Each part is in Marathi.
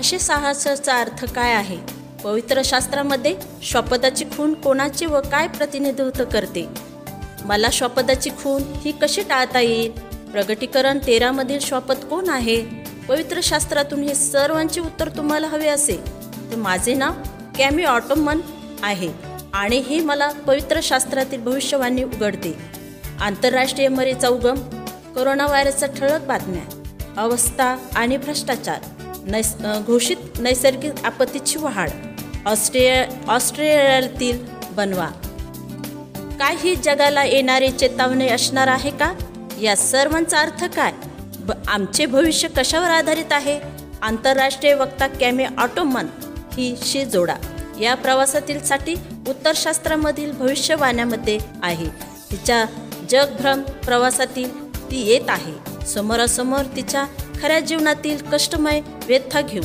असे साहसाचा अर्थ काय आहे? पवित्र शास्त्रामध्ये श्वापदाची खून कोणाचे व काय प्रतिनिधित्व करते? मला श्वापदाची खून ही कशी टाळता येईल? प्रगटीकरण तेरामधील श्वापद कोण आहे? पवित्र शास्त्रातून हे सर्वांचे उत्तर तुम्हाला हवे असेल तर माझे नाव कॅमी ऑटोमन आहे आणि हे मला पवित्र शास्त्रातील भविष्यवाणी उघडते. आंतरराष्ट्रीय मरीचा उगम कोरोना व्हायरसचा ठळक बातम्या अवस्था आणि भ्रष्टाचार. नैस घोषित नैसर्गिक आपत्तीची वाढ. ऑस्ट्रेलिया ऑस्ट्रेलियातील बनवा. काय ही जगाला येणारी चेतावणी असणार आहे का? या सर्वांचा अर्थ काय? ब आमचे भविष्य कशावर आधारित आहे? आंतरराष्ट्रीय वक्ता कॅमे ऑटोमन ही शी जोडा. या प्रवासातील साठी उत्तरशास्त्रामधील भविष्यवाण्यामध्ये आहे. तिच्या जगभ्रम प्रवासातील ती येत आहे. समोरासमोर तिच्या खऱ्या जीवनातील कष्टमय व्यथा घेऊ.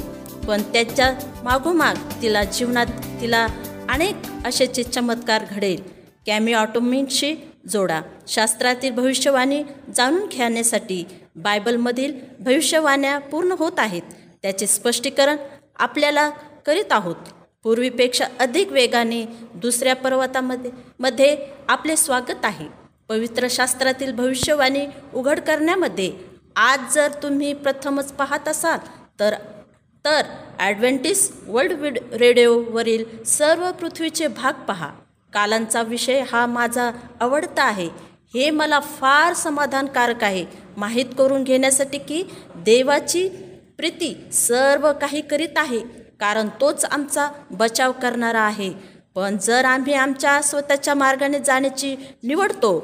पण त्याच्या मागोमाग तिला जीवनात तिला अनेक अशाचे चमत्कार घडेल. कॅमी ऑटोमिनशी जोडा. शास्त्रातील भविष्यवाणी जाणून घेण्यासाठी बायबलमधील भविष्यवाण्या पूर्ण होत आहेत. त्याचे स्पष्टीकरण आपल्याला करीत आहोत. पूर्वीपेक्षा अधिक वेगाने दुसऱ्या पर्वतामध्ये मध्ये आपले स्वागत आहे. पवित्र शास्त्रातील भविष्यवाणी उघड करण्यामध्ये आज जर तुम्ही प्रथमच पाहत असाल तर तर ॲडव्हेंटिस वर्ल्ड विड रेडिओवरील सर्व पृथ्वीचे भाग पहा. कालांचा विषय हा माझा आवडता आहे. हे मला फार समाधानकारक आहे. माहीत करून घेण्यासाठी की देवाची प्रीती सर्व काही करीत आहे कारण तोच आमचा बचाव करणारा आहे. पण जर आम्ही आमच्या स्वतःच्या मार्गाने जाण्याची निवडतो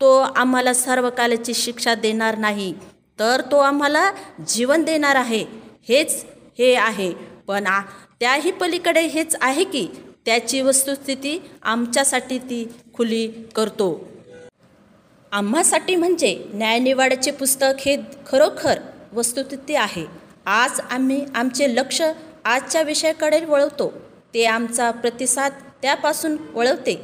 तो आम्हाला सर्व कालाची शिक्षा देणार नाही. तर तो आम्हाला जीवन देणार आहे. हेच हे आहे. पण आ त्याही पलीकडे हेच आहे की त्याची वस्तुस्थिती आमच्यासाठी ती खुली करतो. आम्हासाठी म्हणजे न्यायनिवाड्याचे पुस्तक हे खरोखर वस्तुस्थिती आहे. आज आम्ही आमचे लक्ष आजच्या विषयाकडे वळवतो. ते आमचा प्रतिसाद त्यापासून वळवते.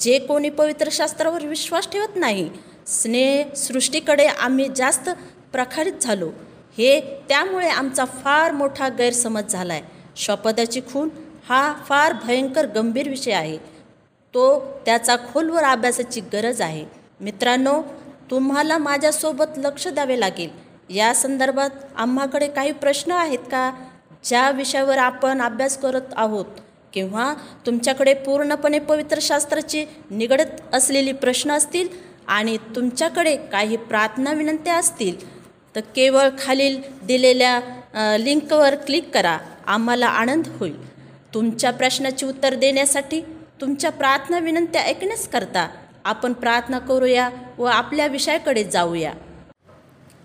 जे कोणी पवित्र शास्त्रावर विश्वास ठेवत नाही स्नेह सृष्टीकडे आम्ही जास्त प्रखारित झालो. हे त्यामुळे आमचा फार मोठा गैरसमज झाला आहे शपदाची खून हा फार भयंकर गंभीर विषय आहे. तो त्याचा खोलवर अभ्यासाची गरज आहे. मित्रांनो तुम्हाला माझ्यासोबत लक्ष द्यावे लागेल. या संदर्भात आम्हाकडे काही प्रश्न आहेत का? ज्या विषयावर आपण अभ्यास करत आहोत किंवा तुमच्याकडे पूर्णपणे पवित्र शास्त्राची निगडत असलेली प्रश्न असतील आणि तुमच्याकडे काही प्रार्थना विनंत्या असतील तर केवळ खालील दिलेल्या लिंकवर क्लिक करा. आम्हाला आनंद होईल. तुमच्या प्रश्नाची उत्तर देण्यासाठी तुमच्या प्रार्थना विनंत्या ऐकण्यास करता आपण प्रार्थना करूया व आपल्या विषयाकडे जाऊया.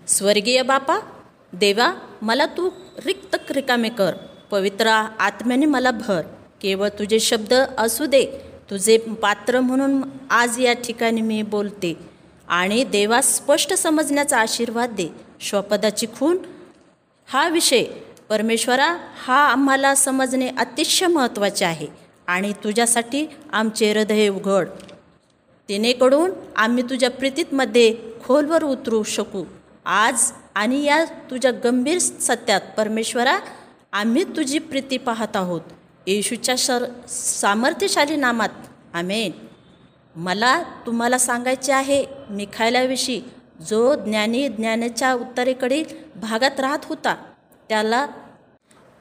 स्वर्गीय बापा देवा मला तू रिक्त रिकामे कर. पवित्र आत्म्याने मला भर. केवळ तुझे शब्द असू दे. तुझे पात्र म्हणून आज या ठिकाणी मी बोलते. आणि देवा स्पष्ट समजण्याचा आशीर्वाद दे. श्वपदाची खून हा विषय परमेश्वरा हा आम्हाला समजणे अतिशय महत्त्वाचे आहे आणि तुझ्यासाठी आमचे हृदय उघड. तिनेकडून आम्ही तुझ्या प्रीतीतमध्ये खोलवर उतरू शकू. आज आणि या तुझ्या गंभीर सत्यात परमेश्वरा आम्ही तुझी प्रीती पाहत आहोत. येशूच्या सर सामर्थ्यशाली नामात. आमेन. मला तुम्हाला सांगायचे आहे मिखायलाविषयी जो ज्ञानी ज्ञानाच्या उत्तरेकडील भागात राहत होता त्याला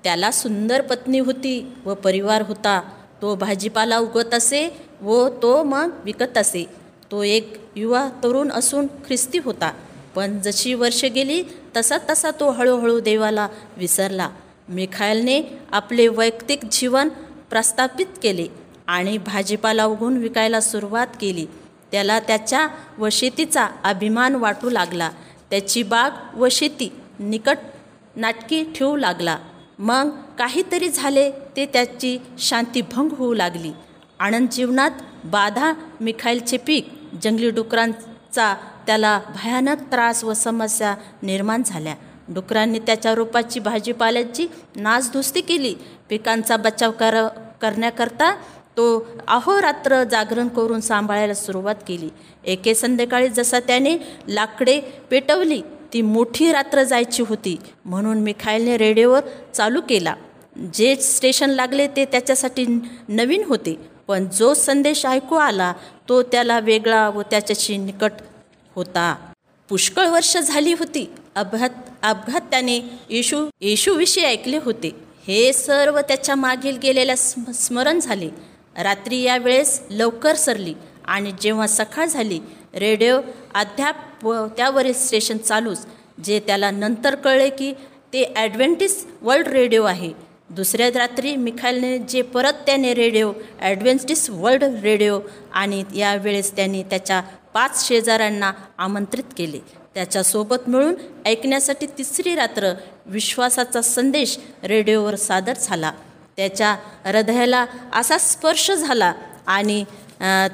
त्याला सुंदर पत्नी होती व परिवार होता. तो भाजीपाला उगत असे व तो मग विकत असे. तो एक युवा तरुण असून ख्रिस्ती होता. पण जशी वर्षे गेली तसा तसा तो हळूहळू देवाला विसरला. मिखायलने आपले वैयक्तिक जीवन प्रस्थापित केले आणि भाजीपाला उघडून विकायला सुरुवात केली. त्याला त्याच्या व शेतीचा अभिमान वाटू लागला. त्याची बाग व शेती निकट नाटकी ठेवू लागला. मग काहीतरी झाले ते त्याची शांती भंग होऊ लागली. आनंद जीवनात बाधा मिखाईलचे पीक जंगली डुकरांचा त्याला भयानक त्रास व समस्या निर्माण झाल्या. डुकरांनी त्याच्या रोपाची भाजीपाल्याची नासधुस्ती केली. पिकांचा बचाव कर करण्याकरता तो अहोरात्र जागरण करून सांभाळायला सुरुवात केली. एके संध्याकाळी जसा त्याने लाकडे पेटवली ती मोठी रात्र जायची होती. म्हणून मिखाईलने रेडिओवर चालू केला. जे स्टेशन लागले ते त्याच्यासाठी नवीन होते. पण जो संदेश ऐकू आला तो त्याला वेगळा व त्याच्याशी निकट होता. पुष्कळ वर्ष झाली होती. अपघात अपघात त्याने येशू येशूविषयी ऐकले होते. हे सर्व त्याच्या मागील गेलेल्या स्म स्मरण झाले. रात्री या वेळेस लवकर सरली आणि जेव्हा सकाळ झाली रेडिओ अद्याप व त्यावरील स्टेशन चालूच जे त्याला नंतर कळले की ते ॲडव्हेंटिस वर्ल्ड रेडिओ आहे. दुसऱ्या रात्री मिखाईलने जे परत त्याने रेडिओ ॲडव्हेंटिस वर्ल्ड रेडिओ आणि यावेळेस त्यांनी त्याच्या पाच शेजाऱ्यांना आमंत्रित केले. त्याच्यासोबत मिळून ऐकण्यासाठी तिसरी रात्र विश्वासाचा संदेश रेडिओवर सादर झाला. त्याच्या हृदयाला असा स्पर्श झाला आणि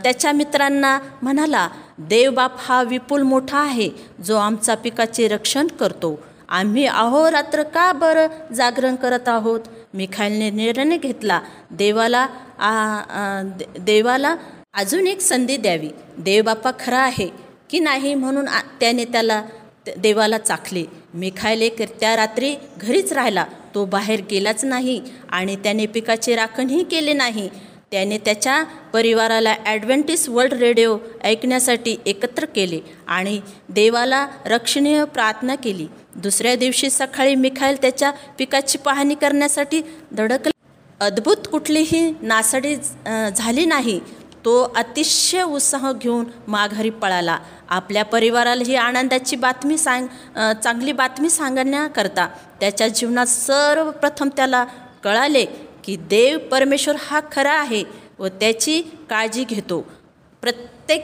त्याच्या मित्रांना म्हणाला देवबाप हा विपुल मोठा आहे जो आमचा पिकाचे रक्षण करतो. आम्ही अहोरात्र का बरं जागरण करत आहोत? मिखाईलने निर्णय घेतला. देवाला आ, देवाला अजून एक संधी द्यावी. देवबापा खरा आहे की नाही म्हणून त्याने त्याला देवाला चाखले. मिखायलेकर एक त्या रात्री घरीच राहिला. तो बाहेर गेलाच नाही आणि त्याने पिकाचे राखणही केले नाही. त्याने त्याच्या परिवाराला ॲडव्हेंटिस वर्ल्ड रेडिओ ऐकण्यासाठी एकत्र केले आणि देवाला रक्षणीय प्रार्थना केली. दुसऱ्या दिवशी सकाळी मिखाईल त्याच्या पिकाची पाहणी करण्यासाठी धडकला. अद्भुत कुठलीही नासडी झाली नाही. तो अतिशय उत्साह घेऊन माघारी पळाला. आपल्या परिवाराला ही आनंदाची बातमी सांग चांगली बातमी सांगण्याकरता त्याच्या जीवनात सर्वप्रथम त्याला कळाले की देव परमेश्वर हा खरा आहे व त्याची काळजी घेतो. प्रत्येक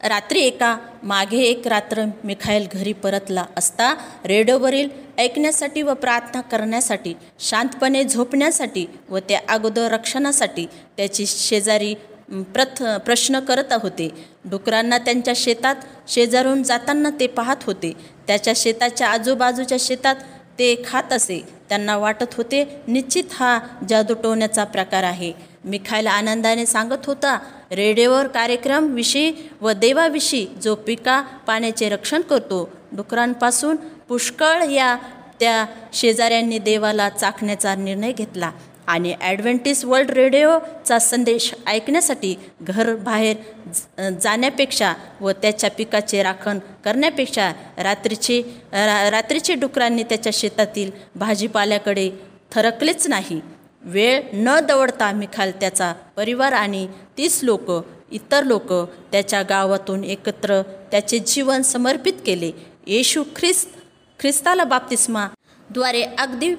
रात्री एका मागे एक रात्र मिखाईल घरी परतला असता रेडिओवरील ऐकण्यासाठी व प्रार्थना करण्यासाठी शांतपणे झोपण्यासाठी व त्या अगोदर रक्षणासाठी त्याची शेजारी प्रथ प्रश्न करत होते. डुकरांना त्यांच्या शेतात शेजारून जाताना ते पाहत होते. त्याच्या शेताच्या आजूबाजूच्या शेतात ते खात असे. त्यांना वाटत होते निश्चित हा जादू टोण्याचा प्रकार आहे. मिखाईल आनंदाने सांगत होता रेडिओवर कार्यक्रमविषयी व देवाविषयी जो पिका पाण्याचे रक्षण करतो डुकरांपासून पुष्कळ या त्या शेजाऱ्यांनी देवाला चाखण्याचा निर्णय घेतला. आणि ॲडव्हेंटिस वर्ल्ड रेडिओचा संदेश ऐकण्यासाठी घर बाहेर जाण्यापेक्षा व त्याच्या पिकाचे राखण करण्यापेक्षा रात्रीचे रा रात्रीचे डुकरांनी त्याच्या शेतातील भाजीपाल्याकडे थरकलेच नाही. वेळ न दवडता मिखाल त्याचा परिवार आणि तीस लोक इतर लोक त्याच्या गावातून एकत्र त्याचे जीवन समर्पित केले. येशू ख्रिस्त ख्रिस्ताला बाप्तिस्मा द्वारे अगदी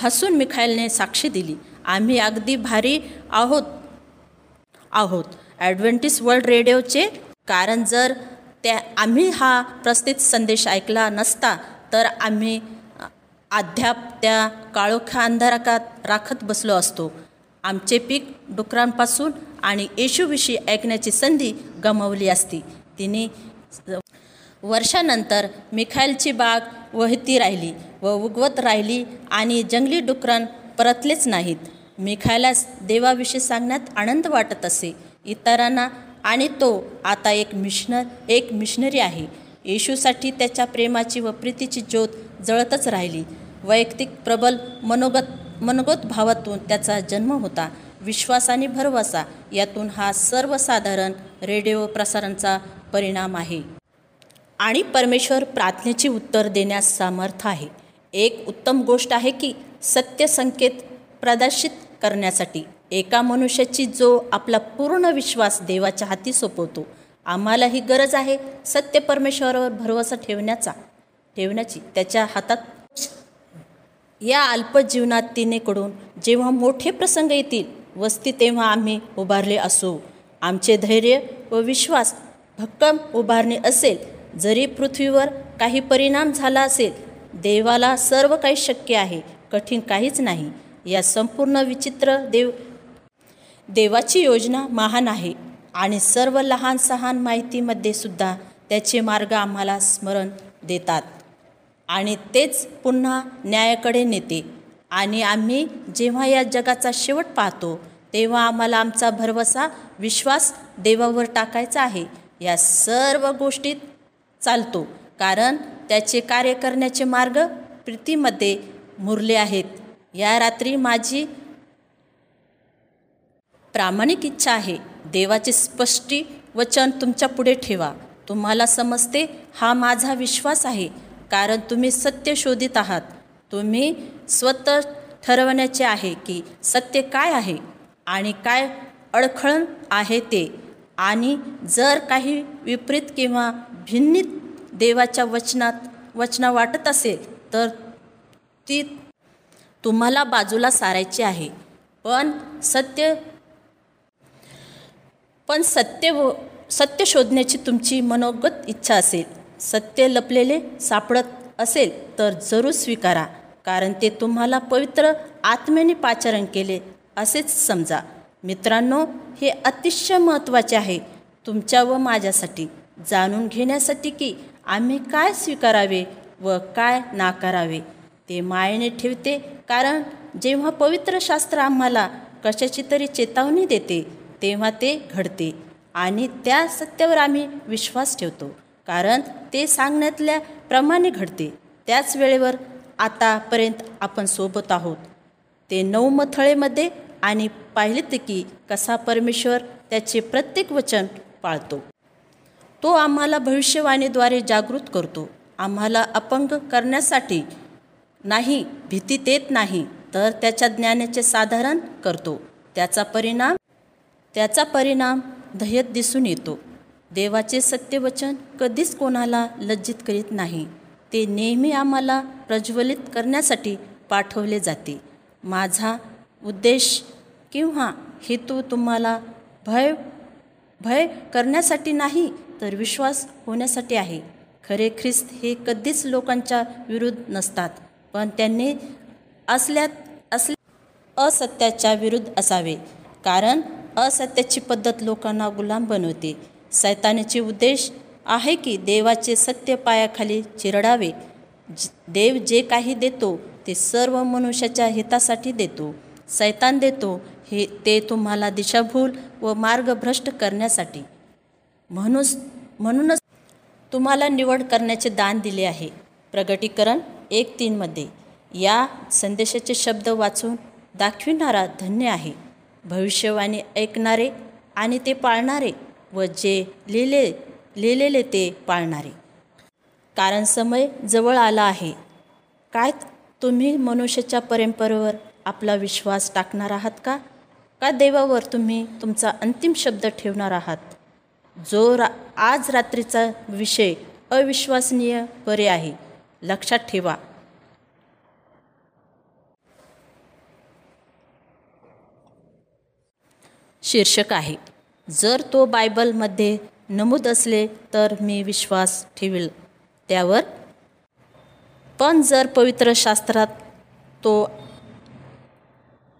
हसून मिखायलने साक्षी दिली. आम्ही अगदी भारी आहोत आहोत. ॲडव्हेंटिस वर्ल्ड रेडिओचे कारण जर त्या आम्ही हा प्रस्थित संदेश ऐकला नसता तर आम्ही अद्याप त्या काळोख्या अंधाराकात राखत बसलो असतो. आमचे पीक डुकरांपासून आणि येशूविषयी ऐकण्याची संधी गमावली असती. तिने वर्षानंतर मिखायलची बाग वहती राहिली. व उगवत राहिली आणि जंगली डुकरण परतलेच नाहीत. मिखायलास देवाविषयी सांगण्यात आनंद वाटत असे. इतरांना आणि तो आता एक मिशनर एक मिशनरी आहे. येशूसाठी त्याच्या प्रेमाची व प्रीतीची ज्योत जळतच राहिली. वैयक्तिक प्रबल मनोगत मनोगत भावातून त्याचा जन्म होता. विश्वास आणि भरवसा यातून हा सर्वसाधारण रेडिओ प्रसारणचा परिणाम आहे. आणि परमेश्वर प्रार्थनेची उत्तर देण्यास सामर्थ्य आहे. एक उत्तम गोष्ट आहे की सत्य संकेत प्रदर्शित करण्यासाठी एका मनुष्याची जो आपला पूर्ण विश्वास देवाच्या हाती सोपवतो आम्हाला ही गरज आहे सत्य परमेश्वरावर भरवसा ठेवण्याचा ठेवण्याची. त्याच्या हातात या अल्पजीवनात तिनेकडून जेव्हा मोठे प्रसंग येतील वस्ती तेव्हा आम्ही उभारले असू. आमचे धैर्य व विश्वास भक्कम उभारणे असेल जरी पृथ्वीवर काही परिणाम झाला असेल देवाला सर्व काही शक्य आहे कठीण काहीच नाही. या संपूर्ण विचित्र देव देवाची योजना महान आहे आणि सर्व लहान सहान माहितीमध्ये सुद्धा त्याचे मार्ग आम्हाला स्मरण देतात. आणि तेच पुन्हा न्यायाकडे नेते. आणि आम्ही जेव्हा या जगाचा शेवट पाहतो तेव्हा आम्हाला आमचा भरवसा विश्वास देवावर टाकायचा आहे. या सर्व गोष्टीत चालतो. कारण त्याचे कार्य करण्याचे मार्ग प्रीतीमध्ये मुरले आहेत. या रात्री माझी प्रामाणिक इच्छा आहे. देवाचे स्पष्टी वचन तुमच्यापुढे ठेवा. तुम्हाला समजते हा माझा विश्वास आहे. कारण तुम्ही सत्य शोधित आहात. तुम्ही स्वतः ठरवण्याचे आहे की सत्य काय आहे आणि काय अडखळण आहे ते. आणि जर काही विपरीत किंवा भिन्नित देवाच्या वचनात वचना वाटत असेल तर ती तुम्हाला बाजूला सारायची आहे. पण सत्य पण सत्य व सत्य शोधण्याची तुमची मनोगत इच्छा असेल. सत्य लपलेले सापडत असेल तर जरूर स्वीकारा कारण ते तुम्हाला पवित्र आत्म्याने पाचारण केले असेच समजा. मित्रांनो हे अतिशय महत्त्वाचे आहे तुमच्या व माझ्यासाठी. जाणून घेण्यासाठी की आम्ही काय स्वीकारावे व काय नाकारावे ते मायेने ठेवते कारण जेव्हा पवित्र शास्त्र आम्हाला कशाची तरी चेतावणी देते तेव्हा ते घडते आणि त्या सत्यावर आम्ही विश्वास ठेवतो कारण ते सांगण्यातल्या प्रमाणे घडते. त्याच वेळेवर आतापर्यंत आपण सोबत आहोत. ते नऊ मथळेमध्ये आणि पाहिलेत की कसा परमेश्वर त्याचे प्रत्येक वचन पाळतो. तो आम्हाला भविष्यवाणीद्वारे जागृत करतो. आम्हाला अपंग करण्यासाठी नाही भीती देत नाही तर त्याच्या ज्ञानाचे साधारण करतो. त्याचा परिणाम त्याचा परिणाम दह्यत दिसून येतो. देवाचे सत्यवचन कधीच कोणाला लज्जित करीत नाही. ते नेहमी आम्हाला प्रज्वलित करण्यासाठी पाठवले जाते. माझा उद्देश किंवा हेतू तुम्हाला भय भय करण्यासाठी नाही तर विश्वास होण्यासाठी आहे. खरे ख्रिस्त हे कधीच लोकांच्या विरुद्ध नसतात पण त्यांनी असल्यात असल्या असत्याच्या विरुद्ध असावे. कारण असत्याची पद्धत लोकांना गुलाम बनवते. सैतानाचे उद्देश आहे की देवाचे सत्य पायाखाली चिरडावे. देव जे काही देतो ते सर्व मनुष्याच्या हितासाठी देतो. सैतान देतो हे ते तुम्हाला दिशाभूल व मार्गभ्रष्ट करण्यासाठी. म्हणूनच म्हणूनच तुम्हाला निवड करण्याचे दान दिले आहे. प्रगटीकरण एक तीनमध्ये या संदेशाचे शब्द वाचून दाखविणारा धन्य आहे. भविष्यवाणी ऐकणारे आणि ते पाळणारे व जे लिहिले लिहिलेले ते पाळणारे. कारण समय जवळ आला आहे. काय तुम्ही मनुष्याच्या परंपरेवर आपला विश्वास टाकणार आहात का? का देवावर तुम्ही तुमचा अंतिम शब्द ठेवणार आहात? जो रा आज रात्रीचा विषय अविश्वसनीय बरे आहे. लक्षात ठेवा. शीर्षक आहे जर तो बायबलमध्ये नमूद असले तर मी विश्वास ठेवील. त्यावर पण जर पवित्र शास्त्रात तो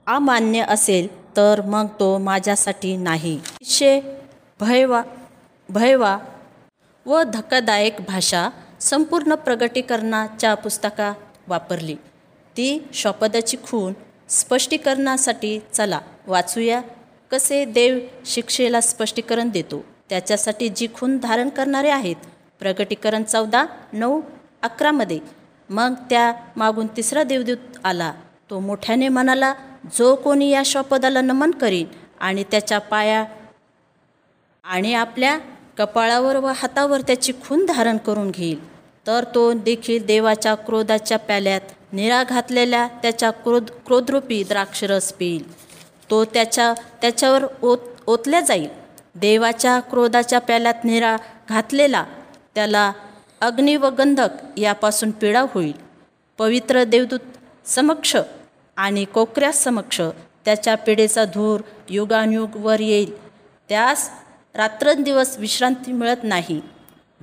अमान्य असेल तर मग तो माझ्यासाठी नाही. अतिशय भयवा भयवा व धक्कादायक भाषा संपूर्ण प्रगटीकरणाच्या पुस्तकात वापरली. ती शपदाची खून स्पष्टीकरणासाठी चला वाचूया. कसे देव शिक्षेला स्पष्टीकरण देतो? त्याच्यासाठी जी खून धारण करणारे आहेत. प्रगटीकरण चौदा नऊ अकरामध्ये मग त्या मागून तिसरा देवदूत आला. तो मोठ्याने म्हणाला जो कोणी या शपदाला नमन करीन आणि त्याच्या पाया आणि आपल्या कपाळावर व हातावर त्याची खून धारण करून घेईल. तर तो देखील देवाच्या क्रोधाच्या प्याल्यात निरा घातलेल्या त्याच्या क्रोध क्रोधरूपी द्राक्षरस पिईल. तो त्याच्या त्याच्यावर ओत ओतल्या जाईल. देवाच्या क्रोधाच्या प्याल्यात निरा घातलेला त्याला अग्नी व गंधक यापासून पीडा होईल. पवित्र देवदूत समक्ष आणि कोकऱ्यासमक्ष त्याच्या पिढेचा धूर युगानुयुग वर येईल. त्यास रात्रंदिवस विश्रांती मिळत नाही.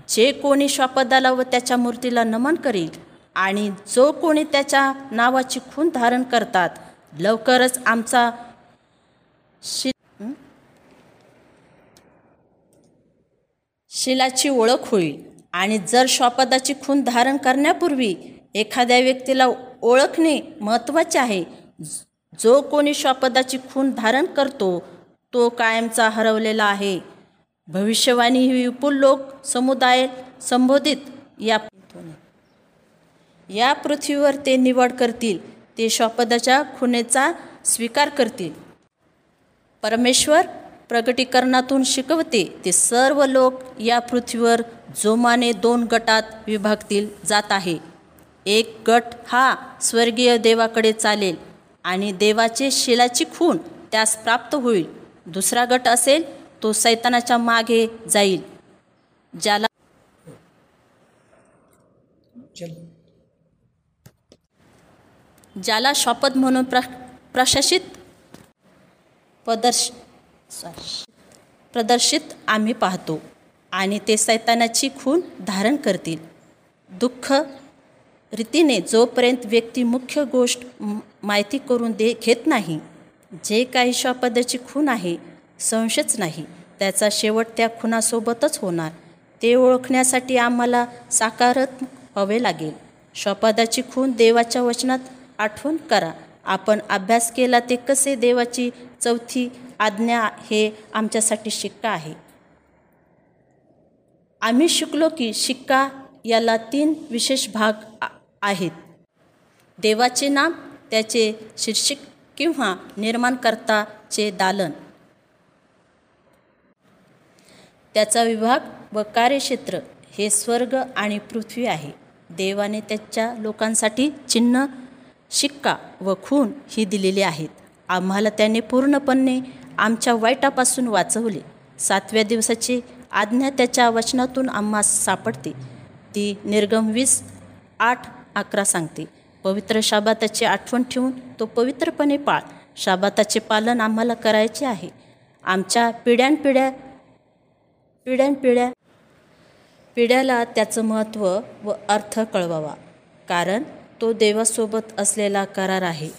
जे कोणी श्वापदाला व त्याच्या मूर्तीला नमन करील आणि जो कोणी त्याच्या नावाची खून धारण करतात लवकरच आमचा शि शिलाची ओळख होईल आणि जर श्वापदाची खून धारण करण्यापूर्वी एखाद्या व्यक्तीला ओळखणे महत्त्वाचे आहे. जो कोणी श्वापदाची खून धारण करतो तो कायमचा हरवलेला आहे. भविष्यवाणी ही विपुल लोक समुदाय संबोधित या या पृथ्वीवर ते निवड करतील ते शपथाच्या खुणेचा स्वीकार करतील. परमेश्वर प्रगटीकरणातून शिकवते ते सर्व लोक या पृथ्वीवर जोमाने दोन गटात विभागतील जात आहे. एक गट हा स्वर्गीय देवाकडे चालेल आणि देवाचे शिलाची खून त्यास प्राप्त होईल. दुसरा गट असेल तो सैतानाच्या मागे जाईल. ज्याला ज्याला शपथ म्हणून प्र प्रशासित प्रदर्श प्रदर्शित आम्ही पाहतो आणि ते सैतानाची खून धारण करतील. दुःख रीतीने जोपर्यंत व्यक्ती मुख्य गोष्ट माहिती करून दे घेत नाही जे काही शपथाची खून आहे संशयच नाही. त्याचा शेवट त्या खुनासोबतच होणार. ते ओळखण्यासाठी आम्हाला साकारात्मक हवे लागेल. शपादाची खून देवाच्या वचनात आठवण करा. आपण अभ्यास केला ते कसे देवाची चौथी आज्ञा हे आमच्यासाठी शिक्का आहे. आम्ही शिकलो की शिक्का याला तीन विशेष भाग आहेत. देवाचे नाम त्याचे शीर्षक किंवा निर्माणकर्ताचे दालन. त्याचा विभाग व कार्यक्षेत्र हे स्वर्ग आणि पृथ्वी आहे. देवाने त्याच्या लोकांसाठी चिन्ह शिक्का व खून ही दिलेली आहेत. आम्हाला त्याने पूर्णपणे आमच्या वाईटापासून वाचवले. सातव्या दिवसाची आज्ञा त्याच्या वचनातून आम्हा सापडते. ती निर्गम वीस आठ अकरा सांगते. पवित्र शाबाताची आठवण ठेवून तो पवित्रपणे पाळ. शाबाताचे पालन आम्हाला करायचे आहे. आमच्या पिढ्यानपिढ्या पिढ्यानपिढ्या पिढ्याला त्याचं महत्त्व व अर्थ कळवावा. कारण तो देवासोबत असलेला करार आहे.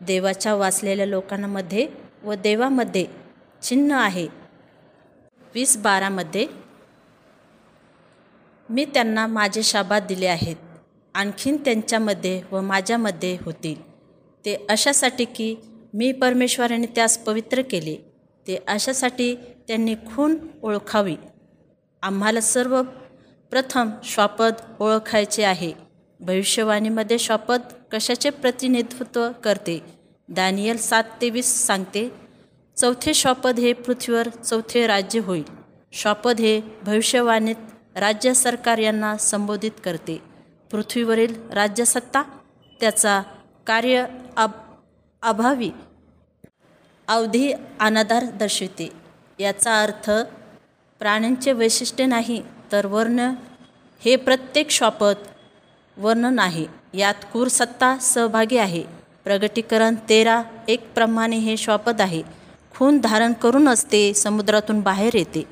देवाच्या वाचलेल्या लोकांमध्ये व देवामध्ये चिन्ह आहे. वीस बारामध्ये मी त्यांना माझे शाबात दिले आहेत. आणखीन त्यांच्यामध्ये व माझ्यामध्ये होतील. ते अशासाठी की मी परमेश्वराने त्यास पवित्र केले. ते अशासाठी त्यांनी खून ओळखावी. आम्हाला सर्व प्रथम श्वापद ओळखायचे आहे. भविष्यवाणीमध्ये श्वापद कशाचे प्रतिनिधित्व करते? दानियल सात ते वीस सांगते चौथे श्वापद हे पृथ्वीवर चौथे राज्य होईल. श्वापद हे भविष्यवाणीत राज्य सरकार यांना संबोधित करते. पृथ्वीवरील राज्यसत्ता त्याचा कार्य अब अभावी अवधी अनाधार दर्शविते. याचा अर्थ प्राण्यांचे वैशिष्ट्य नाही तर वर्ण हे प्रत्येक शॉपत वर्णन आहे यात कूर सत्ता सहभागी आहे. प्रगटीकरण तेरा एक प्रमाणे हे श्वापद आहे. खून धारण करूनच ते समुद्रातून बाहेर येते.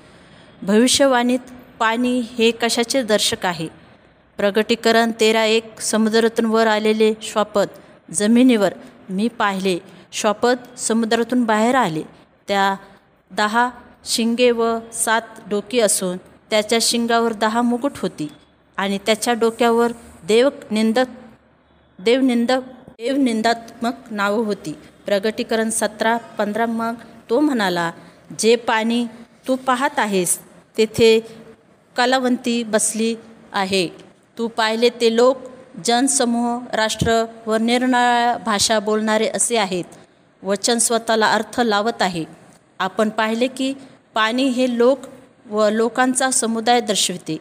भविष्यवाणीत पाणी हे कशाचे दर्शक आहे? प्रगटीकरण तेरा एक समुद्रातून वर आलेले श्वापद जमिनीवर मी पाहिले. श्वापद समुद्रातून बाहेर आले. त्या दहा शिंगे व सात डोकी असून त्याच्या शिंगावर दहा मुकुट होती. आणि त्याच्या डोक्यावर देवनिंदक देवनिंदक देवनिंदात्मक नावं होती. प्रगटीकरण सतरा पंधरा मग तो म्हणाला जे पाणी तू पाहत आहेस तेथे कलावंती बसली आहे. तू पाहिले ते लोक जनसमूह राष्ट्र व निरनिराळ्या भाषा बोलणारे असे आहेत. वचन स्वतःला अर्थ लावत आहे. आपण पाहिले की पाणी हे लोक व लोकांचा समुदाय दर्शविते.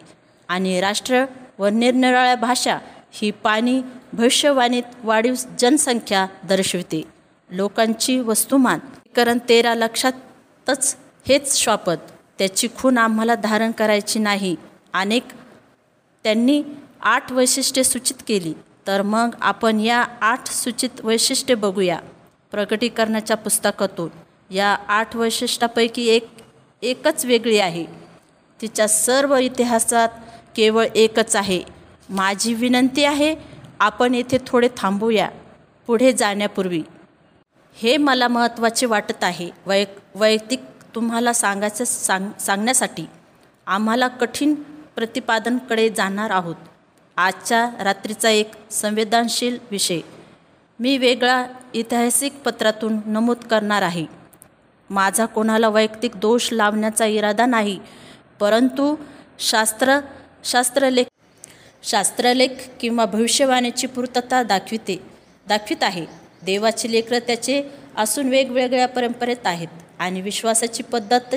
आणि राष्ट्र व निरनिराळ्या भाषा ही पाणी भविष्यवाणीत वाढीव जनसंख्या दर्शविते. लोकांची वस्तुमान करण तेरा लक्षातच हेच श्वापद त्याची खून आम्हाला धारण करायची नाही. अनेक त्यांनी आठ वैशिष्ट्ये सूचित केली. तर मग आपण या आठ सूचित वैशिष्ट्ये बघूया. प्रकटीकरणाच्या पुस्तकातून. या आठ वैशिष्ट्यापैकी एक एकच वेगळी आहे. तिच्या सर्व इतिहासात केवळ एकच आहे. माझी विनंती आहे आपण येथे थोडे थांबूया पुढे जाण्यापूर्वी. हे मला महत्त्वाचे वाटत आहे वै वैयक्तिक तुम्हाला सांगायचं सांग सांगण्यासाठी. आम्हाला कठीण प्रतिपादनकडे जाणार आहोत. आजच्या रात्रीचा एक संवेदनशील विषय. मी वेगळा ऐतिहासिक पत्रातून नमूद करणार आहे. माझा कोणाला वैयक्तिक दोष लावण्याचा इरादा नाही परंतु शास्त्र शास्त्रलेख शास्त्रलेख किंवा भविष्यवाणीची पूर्तता दाखविते दाखवित आहे. देवाचे लेकरं त्याचे असून वेगवेगळ्या परंपरेत आहेत आणि विश्वासाची पद्धत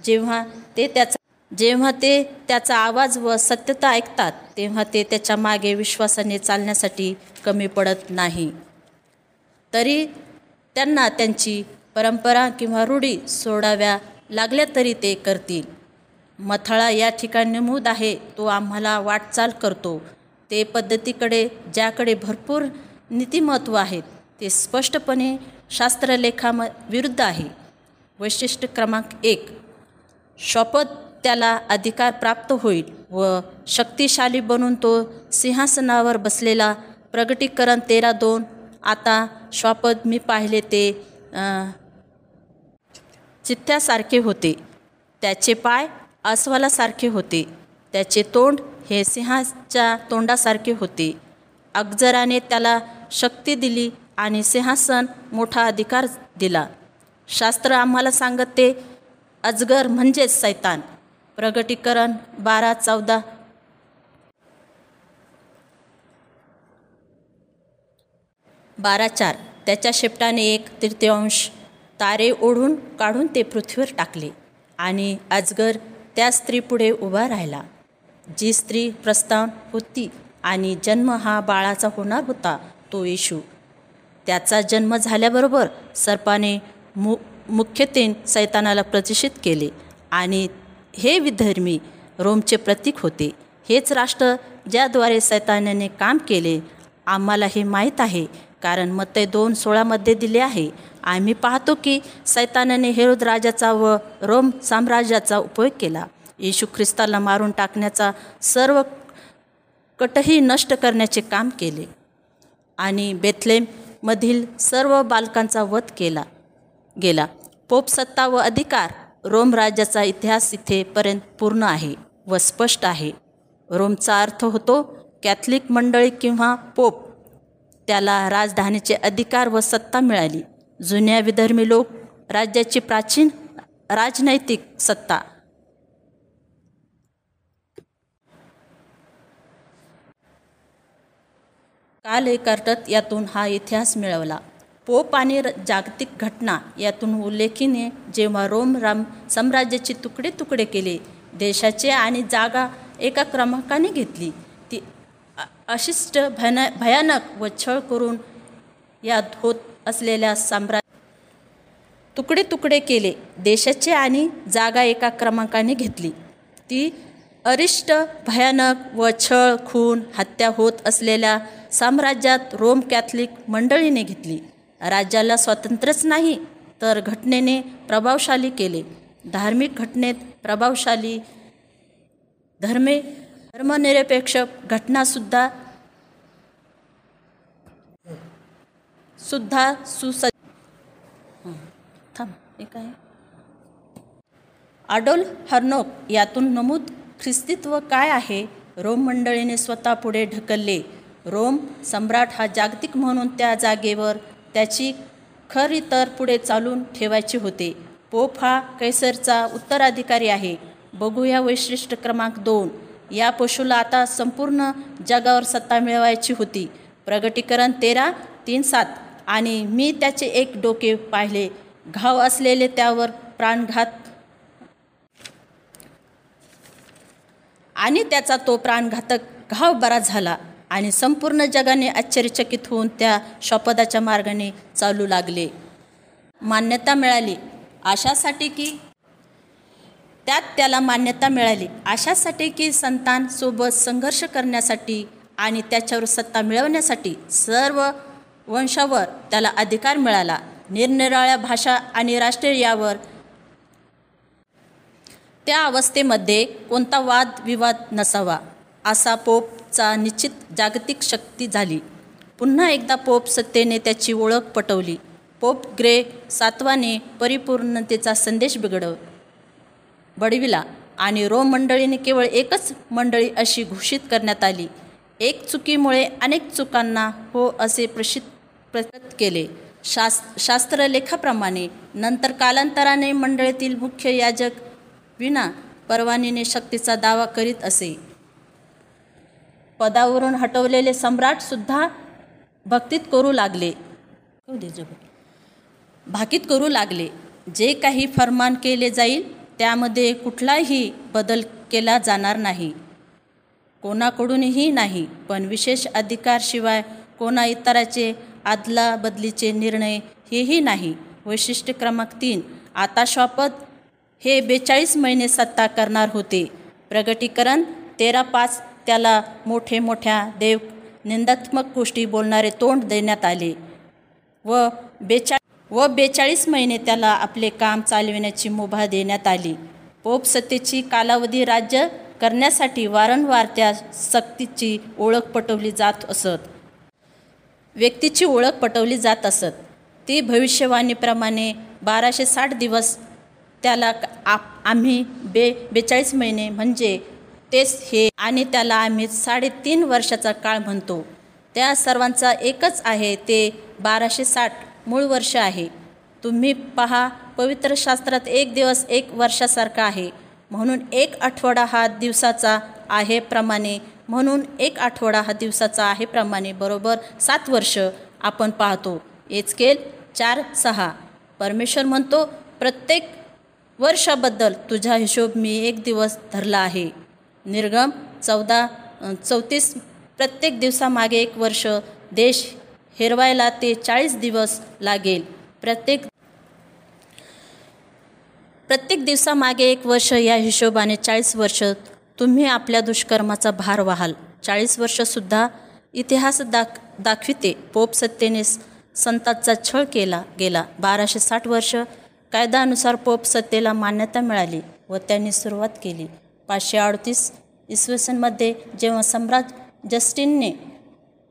जेव्हा ते त्याचा जेव्हा ते त्याचा आवाज व सत्यता ऐकतात तेव्हा ते त्याच्यामागे विश्वासाने चालण्यासाठी कमी पडत नाही. तरी त्यांना त्यांची परंपरा किंवा रूढी सोडाव्या लागल्या तरी ते करतील. मथळा या ठिकाणी नमूद आहे तो आम्हाला वाटचाल करतो. ते पद्धतीकडे ज्याकडे भरपूर नीतिमत्व आहेत ते स्पष्टपणे शास्त्रलेखाम विरुद्ध आहे. वैशिष्ट्य क्रमांक एक शपथ त्याला अधिकार प्राप्त होईल व शक्तिशाली बनून तो सिंहासनावर बसलेला प्रगटीकरण तेरा दोन आता शपथ मी पाहिले ते चित्त्यासारखे होते. त्याचे पाय अस्वलासारखे होते. त्याचे तोंड हे सिंहाच्या तोंडासारखे होते. अगजराने त्याला शक्ती दिली आणि सिंहासन मोठा अधिकार दिला. शास्त्र आम्हाला सांगते अजगर म्हणजेच सैतान. प्रगटीकरण बारा चौदा. बारा चार. त्याच्या शेपटाने एक तृतीयांश. तारे ओढून काढून ते पृथ्वीवर टाकले आणि अजगर त्या स्त्रीपुढे उभा राहिला. जी स्त्री प्रस्ताव होती आणि जन्म हा बाळाचा होणार होता तो येशू. त्याचा जन्म झाल्याबरोबर सर्पाने मु मुख्यतेन सैतानाला प्रतिष्ठित केले आणि हे विधर्मी रोमचे प्रतीक होते. हेच राष्ट्र ज्याद्वारे सैतानाने काम केले आम्हाला हे माहीत आहे कारण मते दोन सोळामध्ये दिले आहे. आम्ही पाहतो की सैतानाने हेरोद राजाचा व रोम साम्राज्याचा उपयोग केला. येशू ख्रिस्ताला मारून टाकण्याचा सर्व कटही नष्ट करण्याचे काम केले आणि बेथलेममधील सर्व बालकांचा वध केला गेला. पोप सत्ता व अधिकार रोम राज्याचा इतिहास इथेपर्यंत पूर्ण आहे व स्पष्ट आहे. रोमचा अर्थ होतो कॅथलिक मंडळी किंवा पोप. त्याला राजधानीचे अधिकार व सत्ता मिळाली. जुन्या विधर्मी लोक राज्याची प्राचीन राजनैतिक सत्ता. काल एकार्टत यातून हा इतिहास मिळवला. पोप आणि जागतिक घटना यातून उल्लेखीने जेव्हा रोम राम साम्राज्याचे तुकडे तुकडे केले देशाचे आणि जागा एका क्रमांकाने घेतली. ती अशिष्ट भयन भयानक व छळ करून यात होत असलेल्या साम्राज्य तुकडे तुकडे केले देशाचे आणि जागा एका क्रमांकाने घेतली. ती अरिष्ट भयानक व छळ खून हत्या होत असलेल्या साम्राज्यात रोम कॅथलिक मंडळीने घेतली. राज्याला स्वातंत्र्यच नाही तर घटनेने प्रभावशाली केले. धार्मिक घटनेत प्रभावशाली धर्मे धर्मनिरपेक्ष घटनासुद्धा सुद्धा सुसज्ज. थांब एक आहे. आडोल हर्नोक यातून नमूद ख्रिस्तीत्व काय आहे? रोम मंडळीने स्वतः पुढे ढकलले. रोम सम्राट हा जागतिक म्हणून त्या जागेवर त्याची खरी तर पुढे चालून ठेवायचे होते. पोप हा कैसरचा उत्तराधिकारी आहे. बघूया वैशिष्ट्य क्रमांक दोन. या पशुला आता संपूर्ण जगावर सत्ता मिळवायची होती. प्रगटीकरण तेरा तीन सात. आणि मी त्याचे एक डोके पाहिले. घाव असलेले त्यावर प्राणघात आणि त्याचा तो प्राणघातक घाव बरा झाला आणि संपूर्ण जगाने आश्चर्यचकित होऊन त्या शपदाच्या मार्गाने चालू लागले. मान्यता मिळाली अशासाठी की त्यात त्याला मान्यता मिळाली अशासाठी की संतांसोबत संघर्ष करण्यासाठी आणि त्याच्यावर सत्ता मिळवण्यासाठी सर्व वंशावर त्याला अधिकार मिळाला. निरनिराळ्या भाषा आणि राष्ट्रीय यावर त्या अवस्थेमध्ये कोणता वाद विवाद नसावा असा पोपचा निश्चित जागतिक शक्ती झाली. पुन्हा एकदा पोप सत्तेने त्याची ओळख पटवली. पोप ग्रे सातवाने परिपूर्णतेचा संदेश बिघडव बडविला आणि रोम मंडळीने केवळ एकच मंडळी अशी घोषित करण्यात आली. एक चुकीमुळे अनेक चुकांना हो असे प्रसिद्ध प्रकट केले. शास्त्र शास्त्रलेखाप्रमाणे नंतर कालांतराने मंडळीतील मुख्य याजक विना परवानीने शक्तीचा दावा करीत असे. पदावरून हटवलेले सम्राटसुद्धा भक्तीत करू लागले. भाकीत करू लागले. जे काही फरमान केले जाईल त्यामध्ये कुठलाही बदल केला जाणार नाही. कोणाकडूनही नाही पण विशेष अधिकारशिवाय कोणा इतराचे आदला बदलीचे निर्णय हेही नाही. वैशिष्ट्य क्रमांक तीन आता श्वापद हे बेचाळीस महिने सत्ता करणार होते. प्रगटीकरण तेरा पाच त्याला मोठे मोठ्या देव निंदात्मक गोष्टी बोलणारे तोंड देण्यात आले. व बेचा व बेचाळीस महिने त्याला आपले काम चालविण्याची मुभा देण्यात आली. पोप सत्तेची कालावधी राज्य करण्यासाठी वारंवार त्या सक्तीची ओळख पटवली जात असत. व्यक्तीची ओळख पटवली जात असत. ती भविष्यवाणीप्रमाणे बाराशे साठ दिवस त्याला आप आम्ही बे बेचाळीस महिने म्हणजे तेच हे आणि त्याला आम्ही साडेतीन वर्षाचा काळ म्हणतो. त्या सर्वांचा एकच आहे ते बाराशे साठ मूळ वर्ष आहे. तुम्ही पहा पवित्र शास्त्रात एक दिवस एक वर्षासारखा आहे. म्हणून एक आठवडा हा दिवसाचा आहे प्रमाणे म्हणून एक आठवडा हा दिवसाचा आहे प्रमाणे बरोबर सात वर्ष आपण पाहतो. एचकेल चार सहा. परमेश्वर म्हणतो प्रत्येक वर्षाबद्दल तुझा हिशोब मी एक दिवस धरला आहे. निर्गम चौदा चौतीस. प्रत्येक दिवसामागे एक वर्ष देश हिरवायला ते चाळीस दिवस लागेल. प्रत्येक प्रत्येक दिवसामागे एक वर्ष या हिशोबाने चाळीस वर्ष तुम्ही आपल्या दुष्कर्माचा भार व्हाल. चाळीस वर्षसुद्धा इतिहास दाख दाखविते. पोप सत्तेने संतांचा छळ केला गेला. बाराशे साठ वर्ष कायद्यानुसार पोप सत्तेला मान्यता मिळाली व त्यांनी सुरुवात केली. पाचशे अडतीस इसवी जेव्हा सम्राट जस्टिनने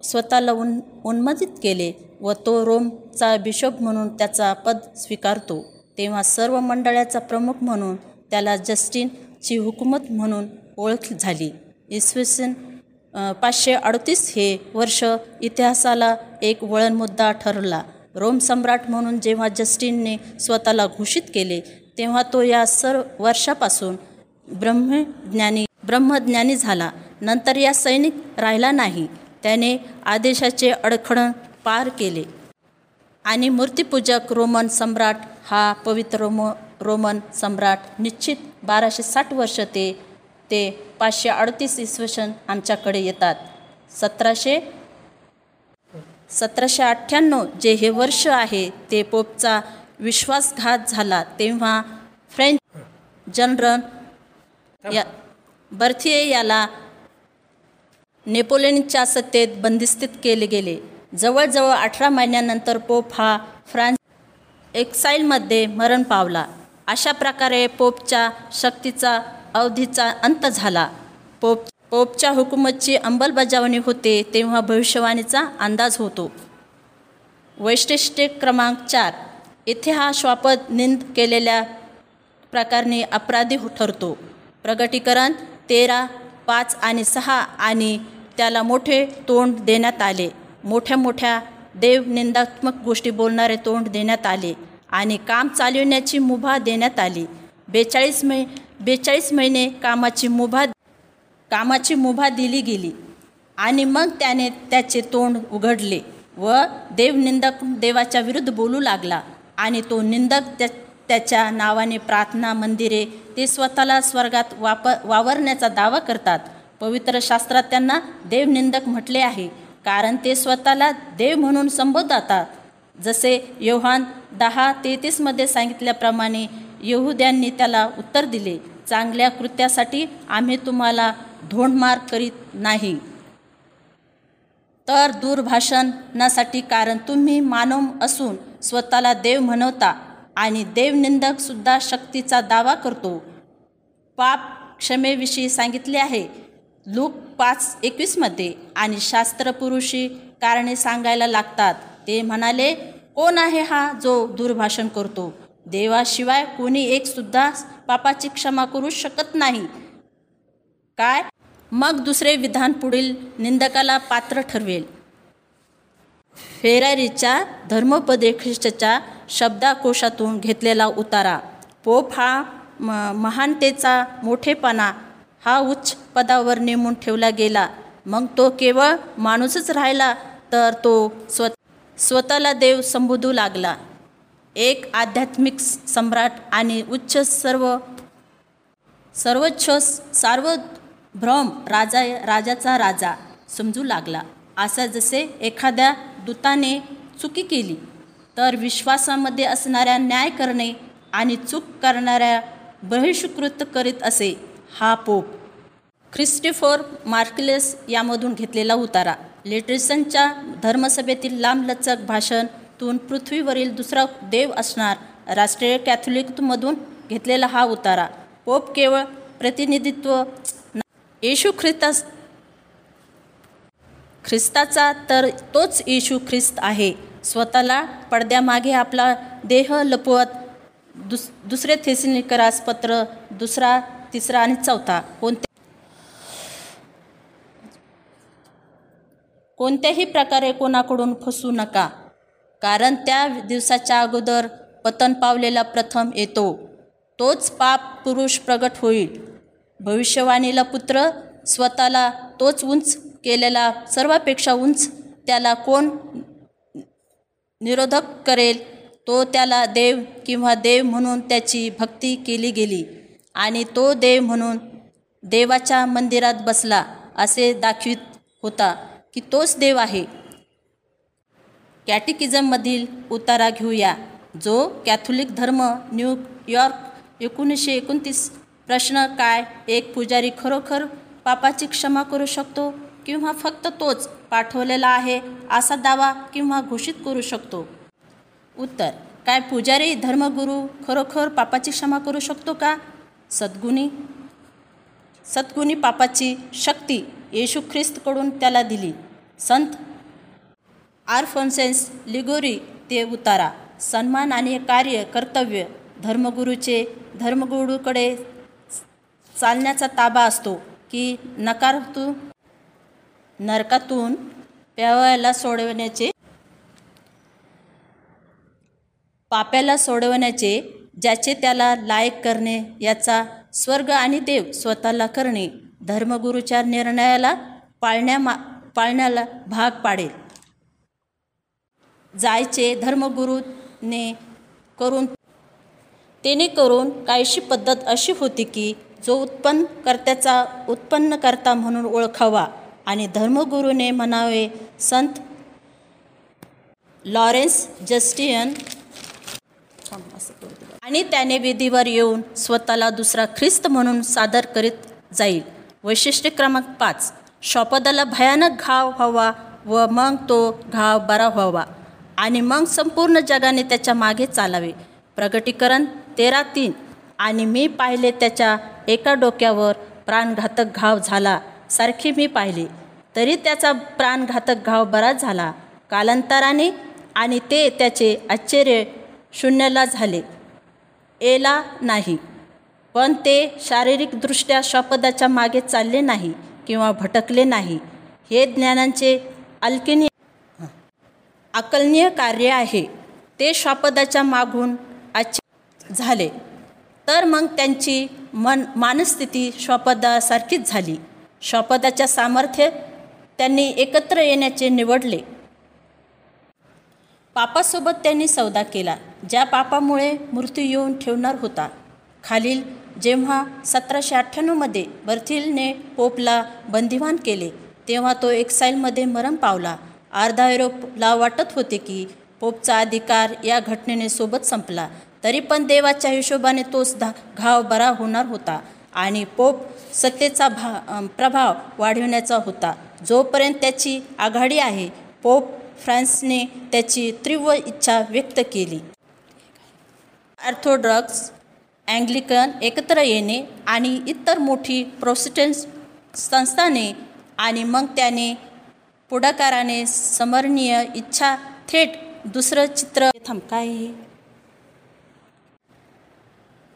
स्वतःला उन उन्मदित केले व तो रोमचा बिशप म्हणून त्याचा पद स्वीकारतो तेव्हा सर्व मंडळाचा प्रमुख म्हणून त्याला जस्टिनची हुकूमत म्हणून ओळख झाली. इसवी सन पाचशे अडतीस हे वर्ष इतिहासाला एक वळण मुद्दा ठरला. रोम सम्राट म्हणून जेव्हा जस्टिनने स्वतःला घोषित केले तेव्हा तो या सर्व वर्षापासून ब्रह्मज्ञानी ब्रह्मज्ञानी झाला. नंतर या सैनिक राहिला नाही. त्याने आदेशाचे अडखळण पार केले. आणि मूर्तिपूजक रोमन सम्राट हा पवित्र रोम रोमन सम्राट निश्चित बाराशे साठ वर्ष ते ते पाचशे अडतीस इसवी सन आमच्याकडे येतात. सतराशे सतराशे अठ्ठ्याण्णव जे हे वर्ष आहे ते पोपचा विश्वासघात झाला तेव्हा फ्रेंच जनरल या बर्थिये याला नेपोलियनच्या सत्तेत बंदिस्थित केले गेले. जवळजवळ अठरा महिन्यानंतर पोप हा फ्रान्स एक्साईलमध्ये मरण पावला. अशा प्रकारे पोपच्या शक्तीचा अवधीचा अंत झाला. पोप पोपच्या हुकुमतची अंमलबजावणी होते तेव्हा भविष्यवाणीचा अंदाज होतो. वैशिष्ट्य क्रमांक चार. येथे हा श्वापद निंद केलेल्या प्रकारने अपराधी ठरतो. प्रगटीकरण तेरा पाच आणि सहा आणि त्याला मोठे तोंड देण्यात आले. मोठ्या मोठ्या देवनिंदात्मक गोष्टी बोलणारे तोंड देण्यात आले आणि काम चालविण्याची मुभा देण्यात आली. बेचाळीस मै बेचाळीस महिने कामाची मुभा कामाची मुभा दिली गेली. आणि मग त्याने त्याचे तोंड उघडले व देवनिंदक देवाच्या विरुद्ध बोलू लागला. आणि तो निंदक त्या त्याच्या नावाने प्रार्थना मंदिरे ते स्वतःला स्वर्गात वाप वावरण्याचा दावा करतात. पवित्र शास्त्रात त्यांना देवनिंदक म्हटले आहे कारण ते स्वतःला देव म्हणून संबोधतात. जसे योहान दहा तेहतीसमध्ये सांगितल्याप्रमाणे येहुद्यांनी त्याला उत्तर दिले चांगल्या कृत्यासाठी आम्ही तुम्हाला धोंडमार करीत नाही. तर दूरभाषणासाठी कारण तुम्ही मानव असून स्वतःला देव म्हणवता आणि देवनिंदकसुद्धा शक्तीचा दावा करतो. पाप क्षमेविषयी सांगितले आहे. लूक पाच एकवीसमध्ये आणि शास्त्रपुरुषी कारणे सांगायला लागतात. ते म्हणाले कोण आहे हा जो दूरभाषण करतो? देवाशिवाय कोणी एकसुद्धा पापाची क्षमा करू शकत नाही. काय? मग दुसरे विधान पुढील निंदकाला पात्र ठरवेल. फेरारीच्या धर्मोपदेशाच्या शब्दाकोशातून घेतलेला उतारा पोप हा म महानतेचा मोठेपणा हा उच्च पदावर नेमून ठेवला गेला. मग तो केवळ माणूसच राहिला तर तो स्व स्वतःला देव संबोधू लागला. एक आध्यात्मिक सम्राट आणि उच्च सर्व सर्वोच्च सार्वभ्रम राजा राजाचा राजा समजू लागला. असा जसे एखाद्या दूताने चुकी केली तर विश्वासामध्ये असणाऱ्या न्याय करणे आणि चूक करणाऱ्या बहिष्कृत करीत असे हा पोप. ख्रिस्टिफोर मार्कलेस यामधून घेतलेला उतारा. लिटरेसनच्या धर्मसभेतील लांबलचक भाषण तून पृथ्वीवरील दुसरा देव असणार. राष्ट्रीय कॅथोलिकमधून घेतलेला हा उतारा. पोप केवळ प्रतिनिधित्व येशू ख्रिस्तास ख्रिस्ताचा तर तोच येशू ख्रिस्त आहे. स्वतःला पडद्यामागे आपला देह लपवत दुस दुसरे थेसिनिकरास पत्र दुसरा तिसरा आणि चौथा. कोणते कोणत्याही प्रकारे कोणाकडून फसू नका. कारण त्या दिवसाच्या अगोदर पतन पावलेला प्रथम येतो. तोच पाप पुरुष प्रगट होईल. भविष्यवाणीला पुत्र स्वतःला तोच उंच केलेला सर्वापेक्षा उंच त्याला कोण निरोधक करेल? तो त्याला देव किंवा देव म्हणून त्याची भक्ती केली गेली आणि तो देव म्हणून देवाच्या मंदिरात बसला असे दाखवित होता की तोच देव आहे. कॅटिकिझममधील उतारा घेऊया जो कॅथोलिक धर्म न्यूयॉर्क एकोणीसशे एकोणतीस प्रश्न काय? एक पुजारी खरोखर पापाची क्षमा करू शकतो किंवा फक्त तोच पाठवलेला आहे असा दावा किंवा घोषित करू शकतो? उत्तर काय पुजारी धर्मगुरू खरोखर पापाची क्षमा करू शकतो का? सद्गुणी. सद्गुणी पापाची शक्ती येशू ख्रिस्तकडून त्याला दिली. संत आरफोन्सेन्स लिगोरी ते उतारा. सन्मान आणि कार्य कर्तव्य. धर्मगुरूचे धर्मगुरूकडे चालण्याचा ताबा असतो की नकारातून नरकातून प्यावायला सोडवण्याचे पाप्याला सोडवण्याचे ज्याचे त्याला लायक करणे याचा स्वर्ग आणि देव स्वतःला करणे धर्मगुरूच्या निर्णयाला पाळण्या मा पाळण्याला भाग पाडेल. जायचे धर्मगुरूने करून तेने करून काहीशी पद्धत अशी होती की जो उत्पन्न कर्त्याचा उत्पन्नकर्ता म्हणून ओळखावा आणि धर्मगुरूने म्हणावे संत लॉरेन्स जस्टियन आणि त्याने विधीवर येऊन स्वतःला दुसरा ख्रिस्त म्हणून सादर करीत जाईल. वैशिष्ट्य क्रमांक पाच शॉपदाला भयानक घाव व्हावा व मग तो घाव बरा व्हावा. आणि मग संपूर्ण जगाने त्याच्यामागे चालावे. प्रगटीकरण तेरा तीन. आणि मी पाहिले त्याच्या एका डोक्यावर प्राणघातक घाव झाला सारखी मी पाहिले. तरी त्याचा प्राणघातक घाव बराच झाला. कालांतराने आणि ते त्याचे आश्चर्य शून्यला झाले. एला नाही. पण ते शारीरिकदृष्ट्या शपदाच्या मागे चालले नाही किंवा भटकले नाही. हे ज्ञानांचे अल्किनी अकलनीय कार्य आहे. ते श्वापदाच्या मागून आच झाले. तर मग त्यांची मन मानस्थिती श्वापदासारखीच झाली. श्वापदाच्या सामर्थ्य त्यांनी एकत्र येण्याचे निवडले. पापासोबत त्यांनी सौदा केला ज्या पापामुळे मृत्यू येऊन ठेवणार होता. खालील जेव्हा सतराशे अठ्ठ्याण्णवमध्ये बर्थिलने पोपला बंदिवान केले तेव्हा तो एक्साईलमध्ये मरण पावला. अर्धा युरोपला वाटत होते की पोपचा अधिकार या घटनेने सोबत संपला. तरी पण देवाच्या हिशोबाने तोच धा घाव बरा होणार होता आणि पोप सत्तेचा भा प्रभाव वाढविण्याचा होता. जोपर्यंत त्याची आघाडी आहे पोप फ्रान्सने त्याची तीव्र इच्छा व्यक्त केली. ऑर्थोडॉक्स अँग्लिकन एकत्र येणे आणि इतर मोठी प्रोसिस्टंट संस्थाने आणि मग त्याने पुढाकाराने स्मरणीय इच्छा थेट दुसरं चित्र थांब काय आहे?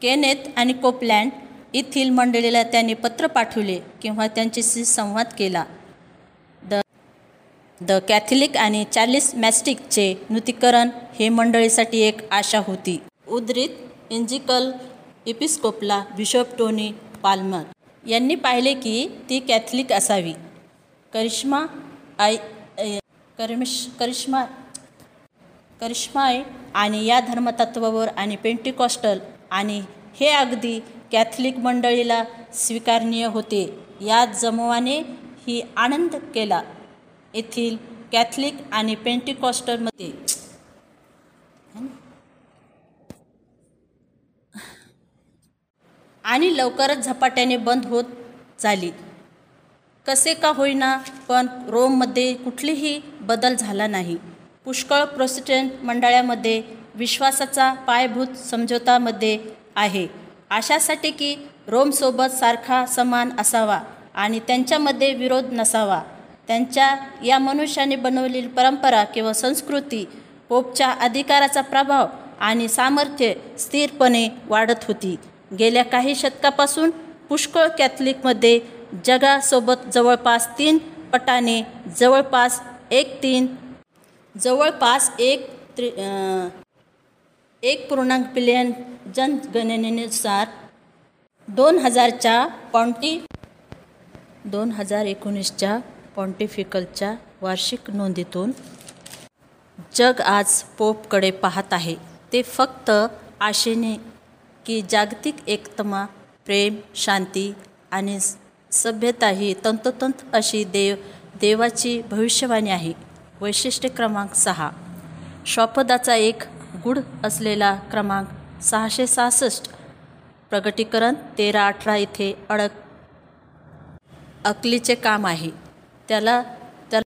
केनेथ आणि कोपलँड येथील मंडळीला त्यांनी पत्र पाठवले किंवा त्यांच्याशी संवाद केला. द द कॅथलिक आणि चार्लिस मॅस्टिकचे नूतीकरण हे मंडळीसाठी एक आशा होती. उद्धृत इंजिकल एपिस्कोपला बिशप टोनी पाल्मर यांनी पाहिले की ती कॅथलिक असावी. करिश्मा आय करिमिश करिश्मा करिश्माय आणि या धर्मतत्वावर आणि पेंटिकॉस्टल आणि हे अगदी कॅथलिक मंडळीला स्वीकारणीय होते. या जमवाने ही आनंद केला. येथील कॅथलिक आणि पेंटिकॉस्टलमध्ये आणि लवकरच झपाट्याने बंद होत झाली कसे का होईना पण रोममध्ये कुठलीही बदल झाला नाही. पुष्कळ प्रोसिस्टंट मंडळामध्ये विश्वासाचा पायाभूत समझोतामध्ये आहे. अशासाठी की रोमसोबत सारखा समान असावा आणि त्यांच्यामध्ये विरोध नसावा. त्यांच्या या मनुष्याने बनवलेली परंपरा किंवा संस्कृती पोपच्या अधिकाराचा प्रभाव आणि सामर्थ्य स्थिरपणे वाढत होती. गेल्या काही शतकापासून पुष्कळ कॅथलिकमध्ये जगासोबत जवळपास तीन पटाने जवळपास एक तीन जवळपास एक त्रि एक पूर्णांक बिलियन जनगणनेनुसार दोन हजारच्या पॉन्टी दोन हजार एकोणीसच्या पॉन्टिफिकलच्या वार्षिक नोंदीतून जग आज पोपकडे पाहत आहे. ते फक्त आशेने की जागतिक एकतमा प्रेम शांती आणि सभ्यता ही तंतोतंत अशी देव देवाची भविष्यवाणी आहे. वैशिष्ट्य क्रमांक सहा. श्वापदाचा एक गुढ असलेला क्रमांक सहाशे सहासष्ट. प्रगटीकरण तेरा अठरा इथे अडक अकलीचे काम आहे. त्याला त्या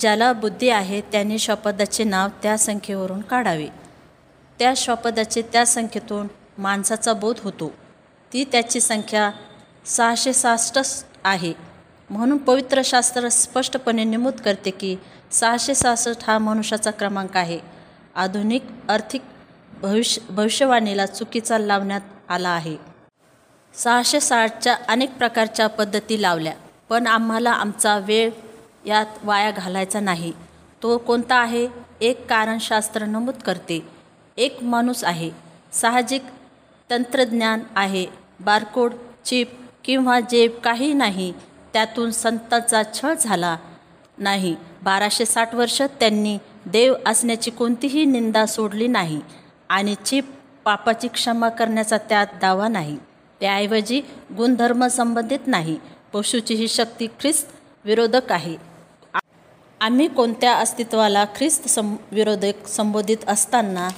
ज्याला बुद्धी आहे त्याने श्वापदाचे नाव त्या संख्येवरून काढावे. त्या श्वापदाचे त्या संख्येतून माणसाचा बोध होतो. ती त्याची संख्या सहाशे सहासष्ट आहे. म्हणून पवित्र शास्त्र स्पष्टपणे नमूद करते की सहाशे सहासष्ट हा मनुष्याचा क्रमांक आहे. आधुनिक आर्थिक भविष्य भविष्यवाणीला चुकीचा लावण्यात आला आहे. सहाशे साठच्या अनेक प्रकारच्या पद्धती लावल्या पण आम्हाला आमचा वेळ यात वाया घालायचा नाही. तो कोणता आहे? एक कारणशास्त्र नमूद करते. एक माणूस आहे. साहजिक तंत्रज्ञान आहे. बारकोड चिप किंवा जे काही नाही त्यातून संतांचा छळ झाला नाही. बाराशे साठ वर्ष त्यांनी देव असण्याची कोणतीही निंदा सोडली नाही आणि चिप पापाची क्षमा करण्याचा त्यात दावा नाही. त्याऐवजी गुणधर्म संबंधित नाही. पशुची ही शक्ती ख्रिस्त विरोधक आहे. आम्ही कोणत्या अस्तित्वाला ख्रिस्त सं विरोधक संबोधित असताना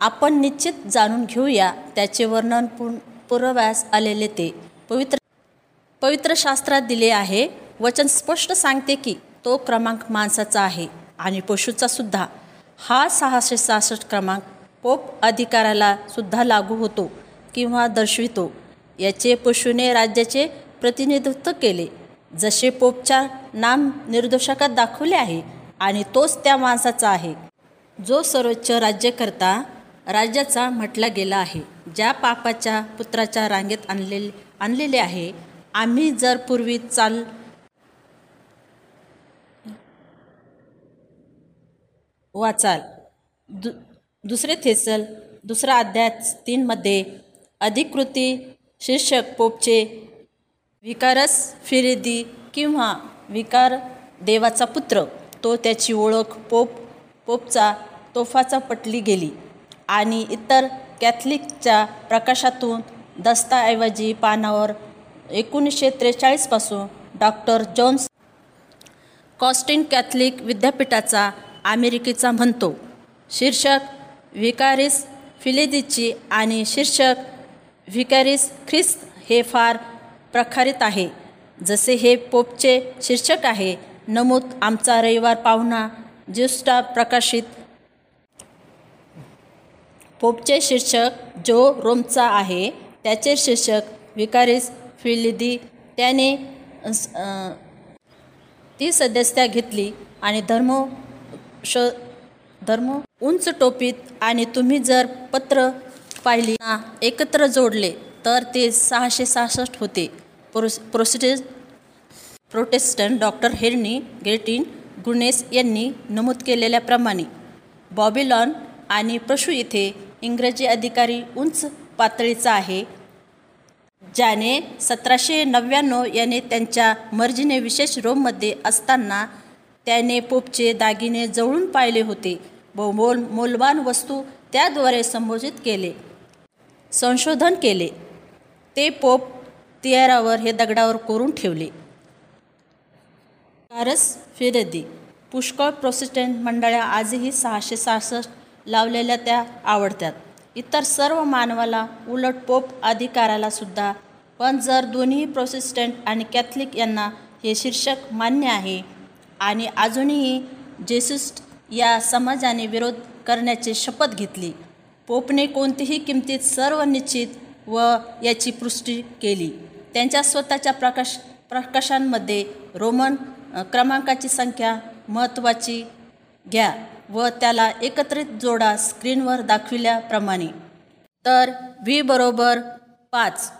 आपण निश्चित जाणून घेऊया त्याचे वर्णन पुर पुरव्यास आलेले ते. पवित्र पवित्र शास्त्रात दिले आहे. वचन स्पष्ट सांगते की तो क्रमांक माणसाचा आहे आणि पशुचा सुद्धा. हा सहाशे सहासष्ट क्रमांक पोप अधिकाराला सुद्धा लागू होतो किंवा दर्शवितो. याचे पशुने राज्याचे प्रतिनिधित्व केले. जसे पोपच्या नाम निर्दोषकात दाखवले आहे आणि तोच त्या माणसाचा आहे. जो सर्वोच्च राज्यकर्ता राज्याचा म्हटला गेला आहे ज्या पापाच्या पुत्राच्या रांगेत आणलेले आणलेले आहे. आम्ही जर पूर्वी चाल वाचाल दु दुसरे थेसल दुसरा अध्याय तीनमध्ये अधिकृती शीर्षक पोपचे विकारस फिरेदी किंवा विकार देवाचा पुत्र तो त्याची ओळख पोप पोपचा तोफाचा पटली गेली. आणि इतर कॅथलिकच्या प्रकाशातून दस्ताऐवजी पानावर एकोणीसशे त्रेचाळीसपासून डॉक्टर जोन्स कॉस्टिन कॅथलिक विद्यापीठाचा अमेरिकेचा म्हणतो. शीर्षक विकारिस फिलेदीची आणि शीर्षक विकारिस ख्रिस्त हे फार प्रखारित आहे. जसे हे पोपचे शीर्षक आहे नमूद आमचा रविवार पाहुणा ज्युस्टा प्रकाशित. पोपचे शीर्षक जो रोमचा आहे त्याचे शीर्षक विकारीस फिलिदी त्याने ती सदस्या घेतली आणि धर्म श धर्म उंच टोपीत आणि तुम्ही जर पत्र पाहिली ना एकत्र जोडले तर ते सहाशे सहासष्ट होते. प्रोस प्रोसिटेज प्रोटेस्टंट डॉक्टर हेर्नी गेटिन गुनेस यांनी नमूद केलेल्याप्रमाणे बॉबिलॉन आणि प्रशू इथे इंग्रजी अधिकारी उंच पातळीचा आहे ज्याने सतराशे नव्याण्णव याने त्यांच्या मर्जीने विशेष रोममध्ये असताना त्याने पोपचे दागिने जवळून पाहिले होते व मोल मोलवान वस्तू त्याद्वारे संबोधित केले संशोधन केले. ते पोप तियारावर हे दगडावर कोरून ठेवले. कारस फिरदी पुष्कळ प्रोसिस्टंट मंडळ्या आजही सहाशे सहासष्ट लावलेल्या त्या आवडतात इतर सर्व मानवाला उलट पोप अधिकाराला सुद्धा. पण जर दोन्ही प्रोसिस्टंट आणि कॅथलिक यांना हे शीर्षक मान्य आहे आणि अजूनही जेसिस्ट या समाजाने विरोध करण्याची शपथ घेतली पोपने कोणतीही किमतीत सर्व निश्चित व याची पुष्टी केली. त्यांच्या स्वतःच्या प्रकाश प्रकाशांमध्ये रोमन क्रमांकाची संख्या महत्त्वाची घ्या. व त्याला एकत्रित जोडा स्क्रीनवर दाखविल्याप्रमाणे. तर व्ही बरोबर पाच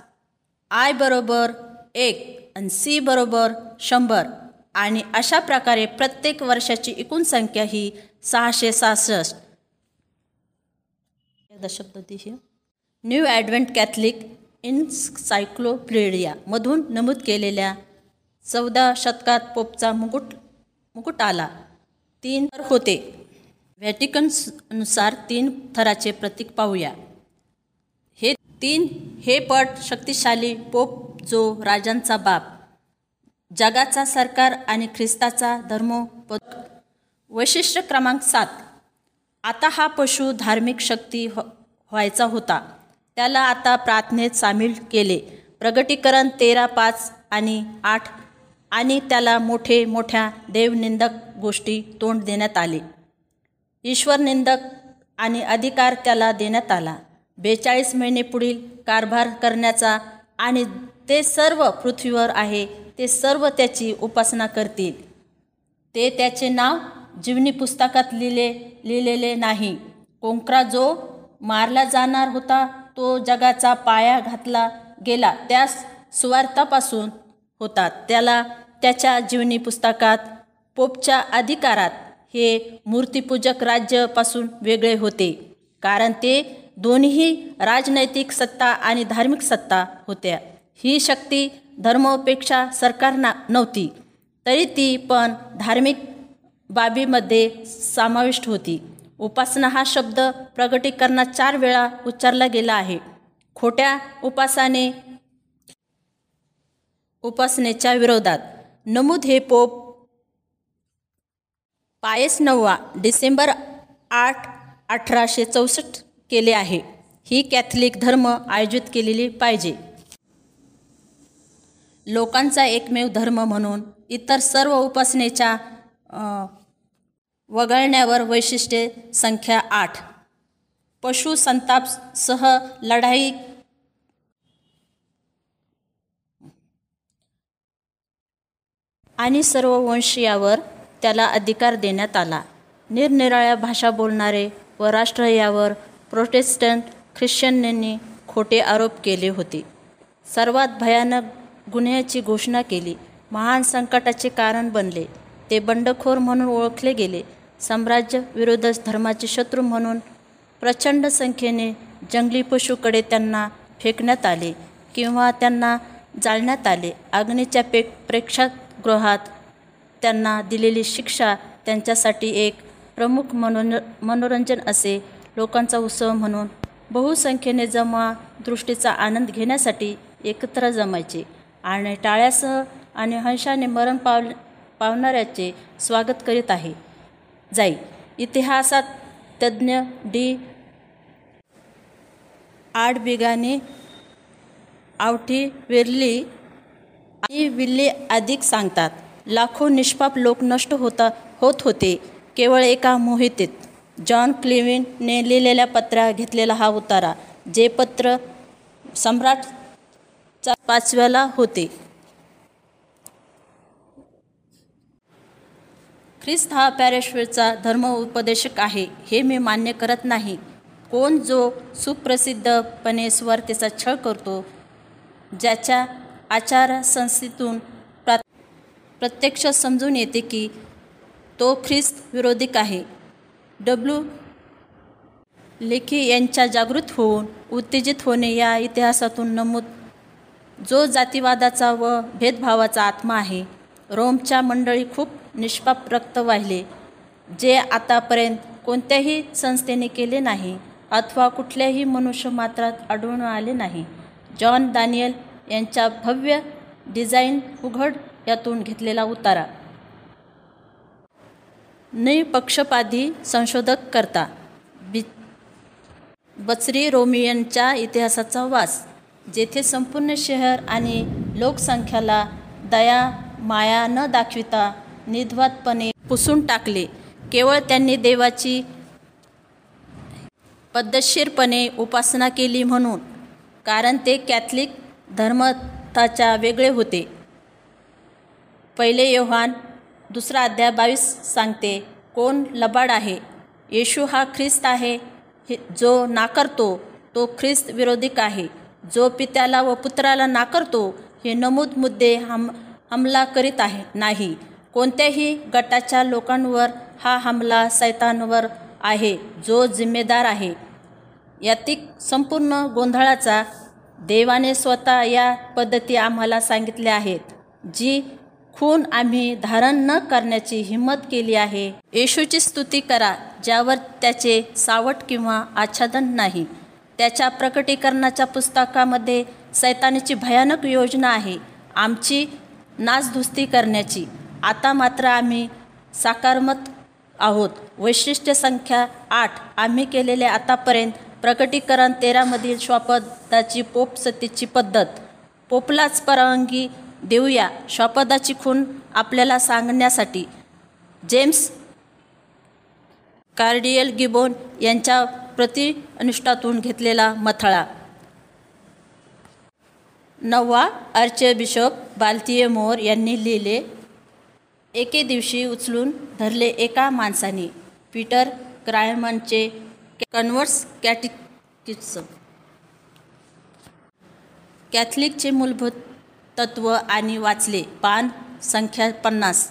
आय बरोबर एक आणि सी बरोबर शंभर आणि अशा प्रकारे प्रत्येक वर्षाची एकूण संख्या ही सहाशे सहासष्ट. एकदा शब्द न्यू ॲडव्हेंट कॅथलिक इन्सायक्लोपीडियामधून नमूद केलेल्या चौदा शतकात पोपचा मुकुट मुकुट आला. तीन होते. व्हॅटिकन्सनुसार तीन थराचे प्रतीक पाहूया. हे तीन हे पट शक्तिशाली पोप जो राजांचा बाप जगाचा सरकार आणि ख्रिस्ताचा धर्मोपद वैशिष्ट्य क्रमांक सात. आता हा पशु धार्मिक शक्ती हो व्हायचा होता. त्याला आता प्रार्थनेत सामील केले. प्रगटीकरण तेरा पाच आणि आठ आणि त्याला मोठे मोठ्या देवनिंदक गोष्टी तोंड देण्यात आले. ईश्वरनिंदक आणि अधिकार त्याला देण्यात आला. बेचाळीस महिने पुढील कारभार करण्याचा आणि ते सर्व पृथ्वीवर आहे ते सर्व त्याची उपासना करतील. ते त्याचे नाव जीवनी पुस्तकात लिहिले लिहिलेले नाही. कोंकरा जो मारला जाणार होता तो जगाचा पाया घातला गेला त्यास स्वार्थापासून होता त्याला त्याच्या जीवनी पुस्तकात पोपच्या अधिकारात हे मूर्तिपूजक राज्यापासून वेगळे होते. कारण ते दोन्ही राजनैतिक सत्ता आणि धार्मिक सत्ता होत्या. ही शक्ती धर्मपेक्षा सरकार ना नव्हती. तरी ती पण धार्मिक बाबीमध्ये समाविष्ट होती. उपासना हा शब्द प्रगटीकरणात चार वेळा उच्चारला गेला आहे. खोट्या उपासाने उपासनेच्या विरोधात. नमूद हे पोप पायस नववा डिसेंबर आठ अठराशे चौसष्ट केले आहे. ही कॅथलिक धर्म आयोजित केलेली पाहिजे. लोकांचा एकमेव धर्म म्हणून इतर सर्व उपासनेच्या वगळण्यावर वैशिष्ट्ये संख्या आठ. पशु संताप सह लढाई आणि सर्व वंशीयावर त्याला अधिकार देण्यात आला. निरनिराळ्या भाषा बोलणारे व राष्ट्र यावर प्रोटेस्टंट ख्रिश्चनांनी खोटे आरोप केले होते. सर्वात भयानक गुन्ह्याची घोषणा केली. महान संकटाचे कारण बनले. ते बंडखोर म्हणून ओळखले गेले. साम्राज्य विरोध धर्माचे शत्रू म्हणून प्रचंड संख्येने जंगली पशूकडे त्यांना फेकण्यात आले किंवा त्यांना जाळण्यात आले. आग्नेच्या पे प्रेक्षागृहात त्यांना दिलेली शिक्षा त्यांच्यासाठी एक प्रमुख मनोन मनोरंजन असे लोकांचा उत्सव म्हणून बहुसंख्येने जमा दृष्टीचा आनंद घेण्यासाठी एकत्र जमायचे आणि टाळ्यासह आणि हंशाने मरण पाव पावणाऱ्याचे स्वागत करीत आहे. जाई इतिहासात तज्ज्ञ डी. आडबिगाने आवठी वेरली आणि विल्ली अधिक सांगतात. लाखो निष्पाप लोक नष्ट होता होत होते केवळ एका मोहितेत. जॉन क्लिविनने लिहिलेल्या पत्रा घेतलेला हा उतारा जे पत्र सम्राटचा पाचव्याला होते. ख्रिस्त हा पॅरेश्वरचा धर्म उपदेशक आहे हे मी मान्य करत नाही. कोण जो सुप्रसिद्धपणे स्वार्थेचा छळ करतो ज्याच्या आचारसंस्थेतून प्रत्यक्ष समजून येते की तो ख्रिस्त विरोधिक आहे. डब्ल्यू लेखी यांच्या जागृत होऊन उत्तेजित होणे या इतिहासातून नमूद जो जातीवादाचा व भेदभावाचा आत्मा आहे रोमच्या मंडळी खूप निष्पाप रक्त वाहिले जे आतापर्यंत कोणत्याही संस्थेने केले नाही अथवा कुठल्याही मनुष्यमात्रात आढळून आले नाही. जॉन दानियल यांच्या भव्य डिझाईन उघड यातून घेतलेला उतारा. निपक्षपाधी संशोधक करता. बि बचरी रोमियनच्या इतिहासाचा वास. जेथे संपूर्ण शहर आणि लोकसंख्याला दया माया न दाखविता निधवातपणे पुसून टाकले. केवळ त्यांनी देवाची पद्धतशीरपणे उपासना केली म्हणून. कारण ते कॅथलिक धर्मताच्या वेगळे होते. पहिले योहान दुसरा अध्याय बावीस सांगते कोण लबाड आहे? येशू हा ख्रिस्त आहे हे जो नाकारतो तो ख्रिस्त विरोधिक आहे. जो पित्याला व पुत्राला नाकारतो हे नमूद मुद्दे हम हमला करीत आहे नाही. कोणत्याही गटाच्या लोकांवर हा हमला सैतानवर आहे जो जिम्मेदार आहे. यातिक संपूर्ण गोंधळाचा देवाने स्वतः या पद्धती आम्हाला सांगितल्या आहेत जी खून आम्ही धारण न करण्याची हिंमत केली आहे. येशूची स्तुती करा ज्यावर त्याचे सावट किंवा आच्छादन नाही. त्याच्या प्रकटीकरणाच्या पुस्तकामध्ये सैतानाची भयानक योजना आहे आमची नाचधुस्ती करण्याची. आता मात्र आम्ही साकारमत आहोत. वैशिष्ट्य संख्या आठ आम्ही केलेले आतापर्यंत प्रकटीकरण तेरामधील श्वापदाची पोप सतीची पद्धत. पोपलाच परवानगी देऊया. श्वापदाची खून आपल्याला सांगण्यासाठी. जेम्स कार्डियल गिबोन यांच्या प्रतिअनुष्ठातून घेतलेला मथळा. नववा आर्चबिशप बालतीय मोर यांनी लिहिले एके दिवशी उचलून धरले एका माणसाने. पीटर क्रायमनचे कन्व्हर्स कॅटिकिट्स कॅथलिकचे मूलभूत तत्व आणि वाचले. पान संख्या पन्नास.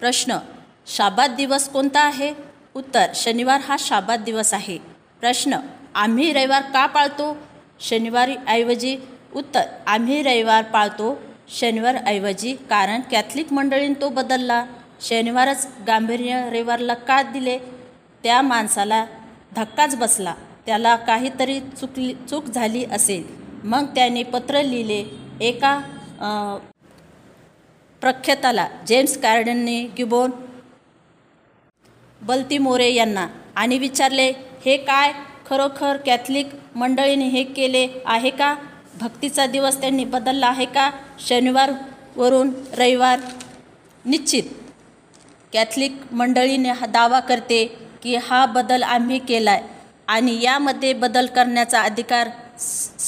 प्रश्न शाबात दिवस कोणता आहे? उत्तर शनिवार हा शाबात दिवस आहे. प्रश्न आम्ही रविवार का पाळतो? शनिवारी ऐवजी उत्तर आम्ही रविवार पाळतो शनिवार ऐवजी कारण कॅथलिक मंडळींनी तो बदलला. शनिवारच गांभीर्य रविवारला का दिले? त्या माणसाला धक्काच बसला. त्याला काहीतरी चुकली चूक झाली असेल. मग त्याने पत्र लिहिले एका प्रख्याताला जेम्स कार्डनने गिबोन बल्तिमोरे यांना आणि विचारले हे काय खरोखर कॅथलिक मंडळीने हे केले आहे का? भक्तीचा दिवस त्यांनी बदलला आहे का? शनिवारवरून रविवार निश्चित. कॅथलिक मंडळीने हा दावा करते की हा बदल आम्ही केला आहे आणि यामध्ये बदल करण्याचा अधिकार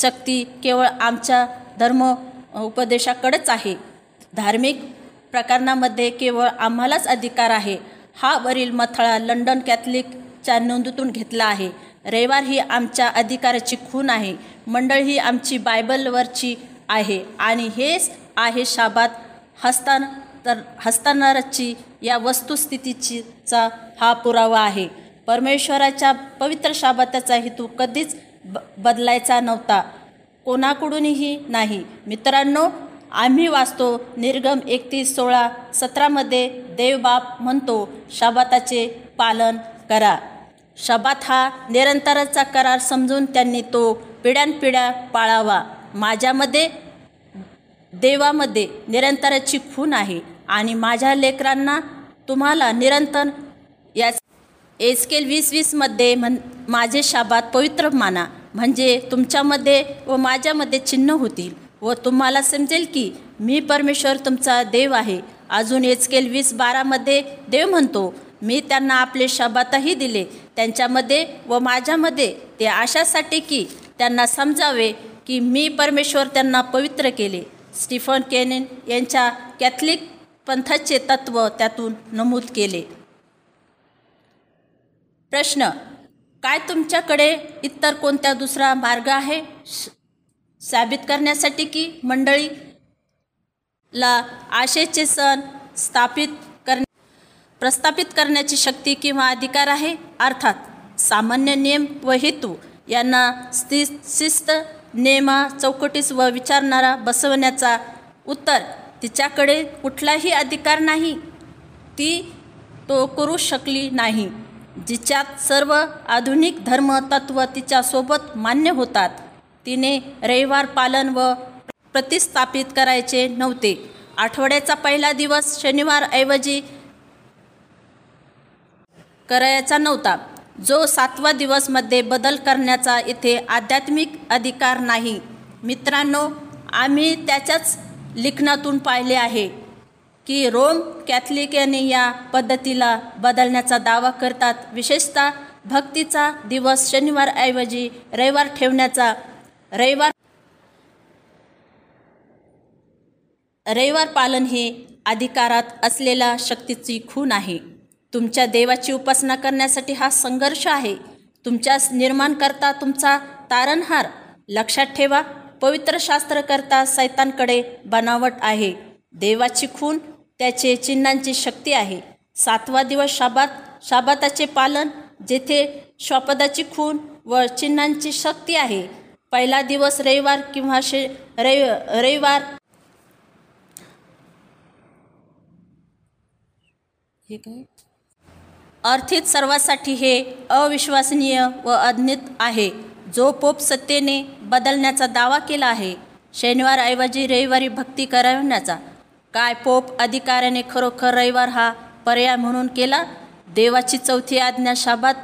शक्ती केवळ आमच्या धर्म उपदेशाकडेच आहे. धार्मिक प्रकरणामध्ये केवळ आम्हालाच अधिकार आहे. हा वरील मथळा लंडन कॅथलिकच्या नोंदीतून घेतला आहे. रविवार ही आमच्या अधिकाराची खून आहे. मंडळ ही आमची बायबलवरची आहे आणि हेच आहे शाबात हस्तांतर हस्तांतराची या वस्तुस्थितीचा हा पुरावा आहे. परमेश्वराच्या पवित्र शाबाताचा हेतू कधीच ब बदलायचा नव्हता. कोणाकडूनही नाही. मित्रांनो आम्ही वाचतो निर्गम एकतीस सोळा सतरामध्ये देवबाप म्हणतो शाबाताचे पालन करा. शबात हा निरंतराचा करार समजून त्यांनी तो पिढ्यानपिढ्या पाळावा. माझ्यामध्ये देवामध्ये निरंतराची खून आहे आणि माझ्या लेकरांना तुम्हाला निरंतर याच एसकेल वीस वीसमध्ये म्हण माझे शाबात पवित्र माना. म्हणजे तुमच्यामध्ये व माझ्यामध्ये चिन्ह होतील. व तुम्हाला समजेल की मी परमेश्वर तुमचा देव आहे. अजून एचकेल वीस बारामध्ये देव म्हणतो मी त्यांना आपले शबातही दिले. त्यांच्यामध्ये व माझ्यामध्ये ते अशासाठी की त्यांना समजावे की मी परमेश्वर त्यांना पवित्र केले. स्टीफन केनेन यांच्या कॅथलिक पंथाचे तत्व त्यातून नमूद केले. प्रश्न काय तुमच्याकडे इतर कोणत्या दुसरा मार्ग आहे? साबित करण्यासाठी की मंडळीला आशेचे सण स्थापित करणे प्रस्थापित करण्याची शक्ती किंवा अधिकार आहे? अर्थात सामान्य नियम व हेतू यांना स्थि शिस्त नेमा चौकटीस व विचारणारा बसवण्याचा उत्तर तिच्याकडे कुठलाही अधिकार नाही. ती तो करू शकली नाही. जिच्यात सर्व आधुनिक धर्म तत्व तिच्यासोबत मान्य होतात. तिने रविवार पालन व प्रतिस्थापित करायचे नव्हते. आठवड्याचा पहिला दिवस शनिवारऐवजी करायचा नव्हता. जो सातवा दिवसमध्ये बदल करण्याचा इथे आध्यात्मिक अधिकार नाही. मित्रांनो आम्ही त्याच्याच लिखाणातून पाहिले आहे. की रोम कॅथलिकने या पद्धतीला बदलण्याचा दावा करतात. विशेषतः भक्तीचा दिवस शनिवारऐवजी रविवार ठेवण्याचा रविवार रविवार पालन हे अधिकारात असलेल्या शक्तीची खून आहे. तुमच्या देवाची उपासना करण्यासाठी हा संघर्ष आहे. तुमच्या निर्माणकर्ता तुमचा तारणहार. लक्षात ठेवा पवित्र शास्त्रकर्ता सैतानकडे बनावट आहे. देवाची खून त्याचे चिन्हांची शक्ती आहे. सातवा दिवस शाबात शाबाताचे पालन जेथे श्वापदाची खून व चिन्हांची शक्ती आहे. पहिला दिवस रविवार किंवा शे रवि रविवार. हे काय? अर्थित सर्वासाठी हे अविश्वसनीय व अज्ञित आहे. जो पोप सत्तेने बदलण्याचा दावा केला आहे. शनिवारऐवजी रविवारी भक्ती करण्याचा. काय पोप अधिकाऱ्याने खरोखर रविवार हा पर्याय म्हणून केला? देवाची चौथी आज्ञा शाबात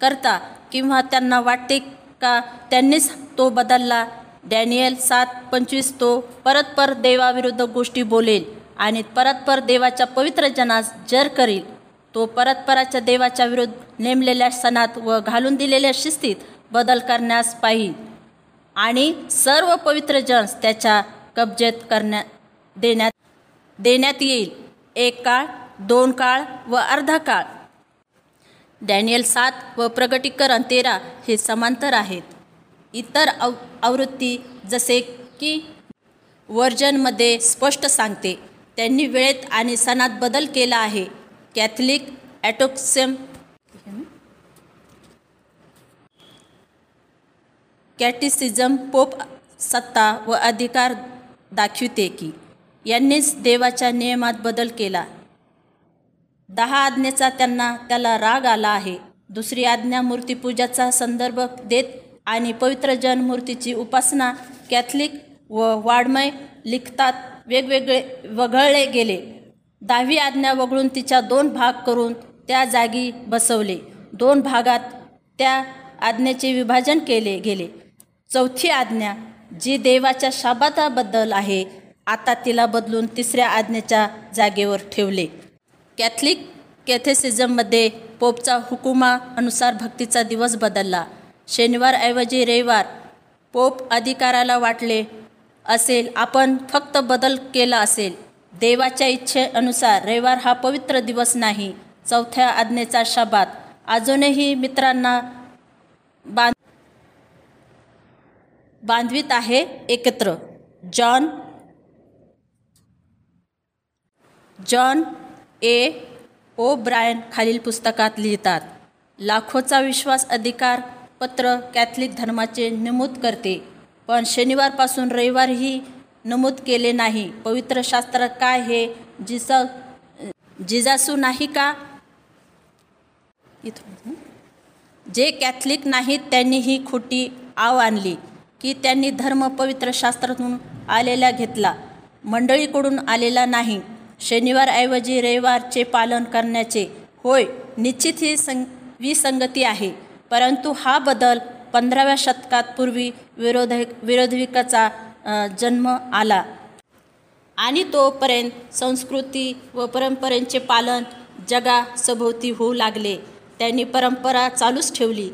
करता किंवा त्यांना वाटते का त्यांनीच तो बदलला? डॅनियल सात पंचवीस तो परत पर देवाविरुद्ध गोष्टी बोलेल आणि परत पर देवाच्या पवित्र जनास जर करील तो परतपराच्या देवाच्या विरुद्ध नेमलेल्या सणात व घालून दिलेल्या शिस्तीत बदल करण्यास पाहिजे आणि सर्व पवित्र जन त्याच्या कब्जेत करण्या देण्यात देण्यात येईल. एक काळ दोन काळ व अर्धा काळ. डॅनियल सात व प्रगटीकरण तेरा हे समांतर आहेत. इतर आव आवृत्ती जसे की वर्जनमध्ये स्पष्ट सांगते त्यांनी वेळेत आणि सणात बदल केला आहे. कॅथलिक ॲटोक्सेम कॅटिसिझम पोप सत्ता व अधिकार दाखविते की यांनीच देवाच्या नियमात बदल केला. दहा आज्ञेचा त्यांना त्याला राग आला आहे. दुसरी आज्ञा मूर्तीपूजाचा संदर्भ देत आणि पवित्र जन मूर्तीची उपासना कॅथलिक व वाडमय लिखतात वेगवेगळे वगळले गेले. दहावी आज्ञा वगळून तिच्या दोन भाग करून त्या जागी बसवले. दोन भागात त्या आज्ञेचे विभाजन केले गेले. चौथी आज्ञा जी देवाच्या शाबाताबद्दल आहे आता तिला बदलून तिसऱ्या आज्ञेच्या जागेवर ठेवले. कॅथलिक कॅथेसिझममध्ये पोपचा हुकुमा अनुसार भक्तीचा दिवस बदलला. शनिवारऐवजी रविवार पोप अधिकाराला वाटले असेल आपण फक्त बदल केला असेल. देवाच्या इच्छेनुसार रविवार हा पवित्र दिवस नाही चौथ्या आज्ञेचा शबात. अजूनही मित्रांना बांध बांधवीत आहे एकत्र. John John A. O Brian खालील पुस्तकात लिहितात लाखोचा विश्वास अधिकार पत्र कॅथलिक धर्माचे नमूद करते पण शनिवारपासून रविवारही नमूद केले नाही. पवित्र शास्त्र काय हे? जिसा जिजासू नाही का? इथून जे कॅथलिक नाहीत त्यांनी ही खोटी आव आणली की त्यांनी धर्म पवित्र शास्त्रातून आलेला घेतला. मंडळीकडून आलेला नाही. शनिवारऐवजी रविवारचे पालन करण्याचे. होय निश्चित ही सं विसंगती आहे. परंतु हा बदल पंधराव्या शतकात पूर्वी विरोध विरोधविकाचा जन्म आला. आणि तोपर्यंत संस्कृती व परंपरेचे पालन जगासभोवती होऊ लागले. त्यांनी परंपरा चालूच ठेवली.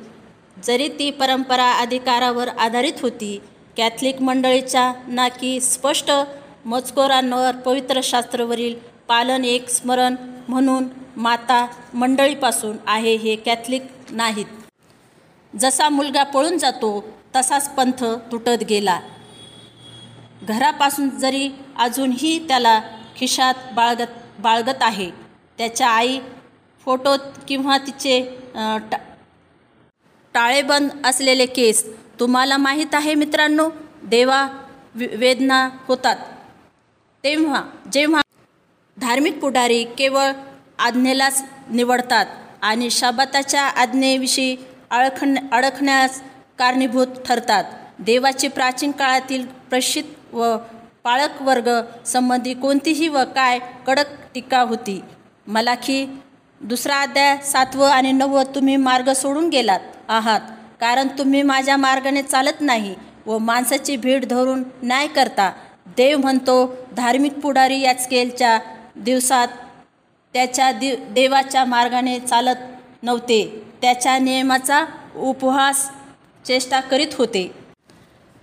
जरी ती परंपरा अधिकारावर आधारित होती कॅथलिक मंडळीच्या ना की स्पष्ट मजकोरांवर पवित्र शास्त्रावरील पालन एक स्मरण म्हणून माता मंडळीपासून आहे हे कॅथलिक नाहीत. जसा मुलगा पळून जातो तसाच पंथ तुटत गेला. घरापासून जरी अजूनही त्याला खिशात बाळगत बाळगत आहे त्याच्या आई फोटोत किंवा तिचे टा टाळेबंद असलेले केस तुम्हाला माहीत आहे मित्रांनो? देवा वेदना होतात. तेव्हा जेव्हा धार्मिक पुढारी केवळ आज्ञेलाच निवडतात आणि शाबाताच्या आज्ञेविषयी अळखण अडखण्यास कारणीभूत ठरतात देवाची प्राचीन काळातील प्रसिद्ध व पाळक वर्ग संबंधी कोणतीही व काय कडक टीका होती? मलाखी दुसरा अध्याय सातवं आणि नववं तुम्ही मार्ग सोडून गेलात आहात कारण तुम्ही माझ्या मार्गाने चालत नाही व माणसाची भीड धरून न्याय करता. देव म्हणतो धार्मिक पुढारी याचकेलच्या दिवसात त्याच्या दि देवाच्या मार्गाने चालत नव्हते. त्याच्या नियमाचा उपहास चेष्टा करीत होते.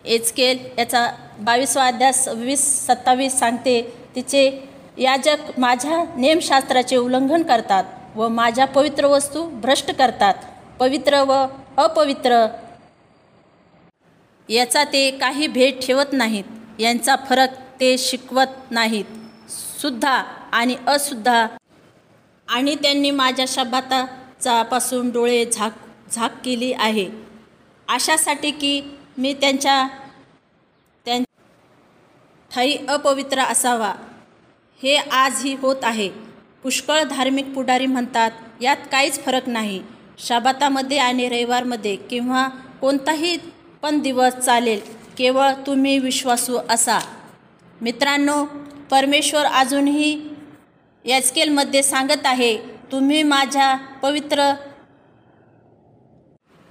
एचकेल याचा बावीसवा अध्याय सव्वीस सत्तावीस सांगते तिचे याजक माझ्या नियमशास्त्राचे उल्लंघन करतात व माझ्या पवित्र वस्तू भ्रष्ट करतात. पवित्र व अपवित्र याचा ते काही भेद ठेवत नाहीत. यांचा फरक ते शिकवत नाहीत. सुद्धा आणि अशुद्धा आणि त्यांनी माझ्या शब्दाचापासून डोळे झाक झाक केली आहे. अशासाठी की मी त्यांच्या त्यां ठाई अपवित्र असावा. हे आजही होत आहे. पुष्कळ धार्मिक पुढारी म्हणतात यात काहीच फरक नाही. शाबातामध्ये आणि रविवारमध्ये किंवा कोणताही पण दिवस चालेल. केवळ तुम्ही विश्वासू असा. मित्रांनो परमेश्वर अजूनही याचकेलमध्ये सांगत आहे तुम्ही माझ्या पवित्र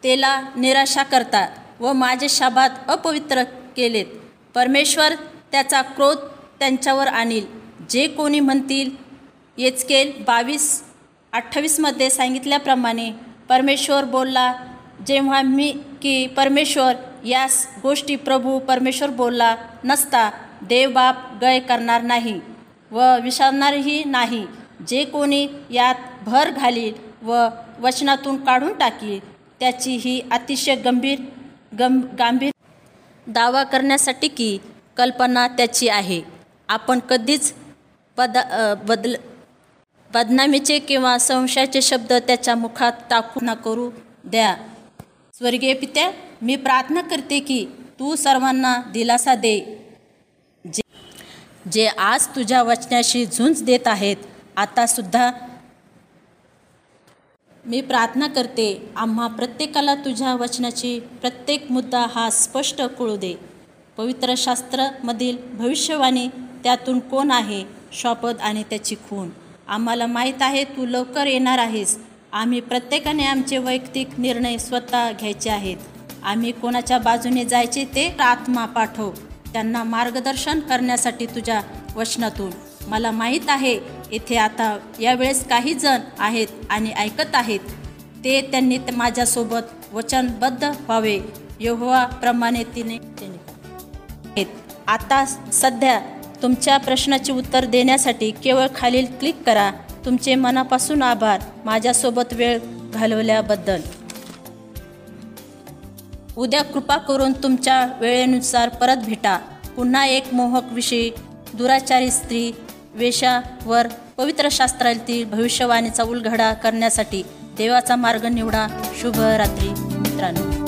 तेला निराशा करता व माझे शाबात अपवित्र केलेत. परमेश्वर त्याचा क्रोध त्यांच्यावर आणील. जे कोणी म्हणतील येचकेल बावीस अठ्ठावीसमध्ये सांगितल्याप्रमाणे परमेश्वर बोलला जेव्हा मी की परमेश्वर यास गोष्टी प्रभू परमेश्वर बोलला नसता देवबाप गय करणार नाही व विसरणारही नाही. जे कोणी यात भर घालील व वचनातून काढून टाकी त्याची ही अतिशय गंभीर गं गांभीर दावा करण्यासाठी की कल्पना त्याची आहे. आपण कधीच बद बदल बदनामीचे किंवा संशयाचे शब्द त्याच्या मुखात टाकू न करू द्या. स्वर्गीय पित्या मी प्रार्थना करते की तू सर्वांना दिलासा दे. जे जे आज तुझ्या वचनाशी झुंज देत आहेत आतासुद्धा मी प्रार्थना करते आम्हा प्रत्येकाला तुझ्या वचनाची प्रत्येक मुद्दा हा स्पष्ट कळू दे. पवित्र शास्त्रामधील भविष्यवाणी त्यातून कोण आहे शपथ आणि त्याची खून आम्हाला माहीत आहे तू लवकर येणार आहेस. आम्ही प्रत्येकाने आमचे वैयक्तिक निर्णय स्वतः घ्यायचे आहेत. आम्ही कोणाच्या बाजूने जायचे ते आत्मा पाठव. त्यांना मार्गदर्शन करण्यासाठी तुझ्या वचनातून. मला माहीत आहे येथे आता यावेळेस काही जण आहेत आणि ऐकत आहेत. ते त्यांनी माझ्यासोबत वचनबद्ध व्हावे. यहोवाप्रमाणे तिने आहेत. आता सध्या तुमच्या प्रश्नाचे उत्तर देण्यासाठी केवळ खालील क्लिक करा. तुमचे मनापासून आभार. माझ्यासोबत वेळ घालवल्याबद्दल. उद्या कृपा करून तुमच्या वेळेनुसार परत भेटा. पुन्हा एक मोहक विषयी दुराचारी स्त्री वेशावर पवित्र शास्त्रातील भविष्यवाणीचा उलघडा करण्यासाठी देवाचा मार्ग निवडा. शुभ रात्री मित्रांनो.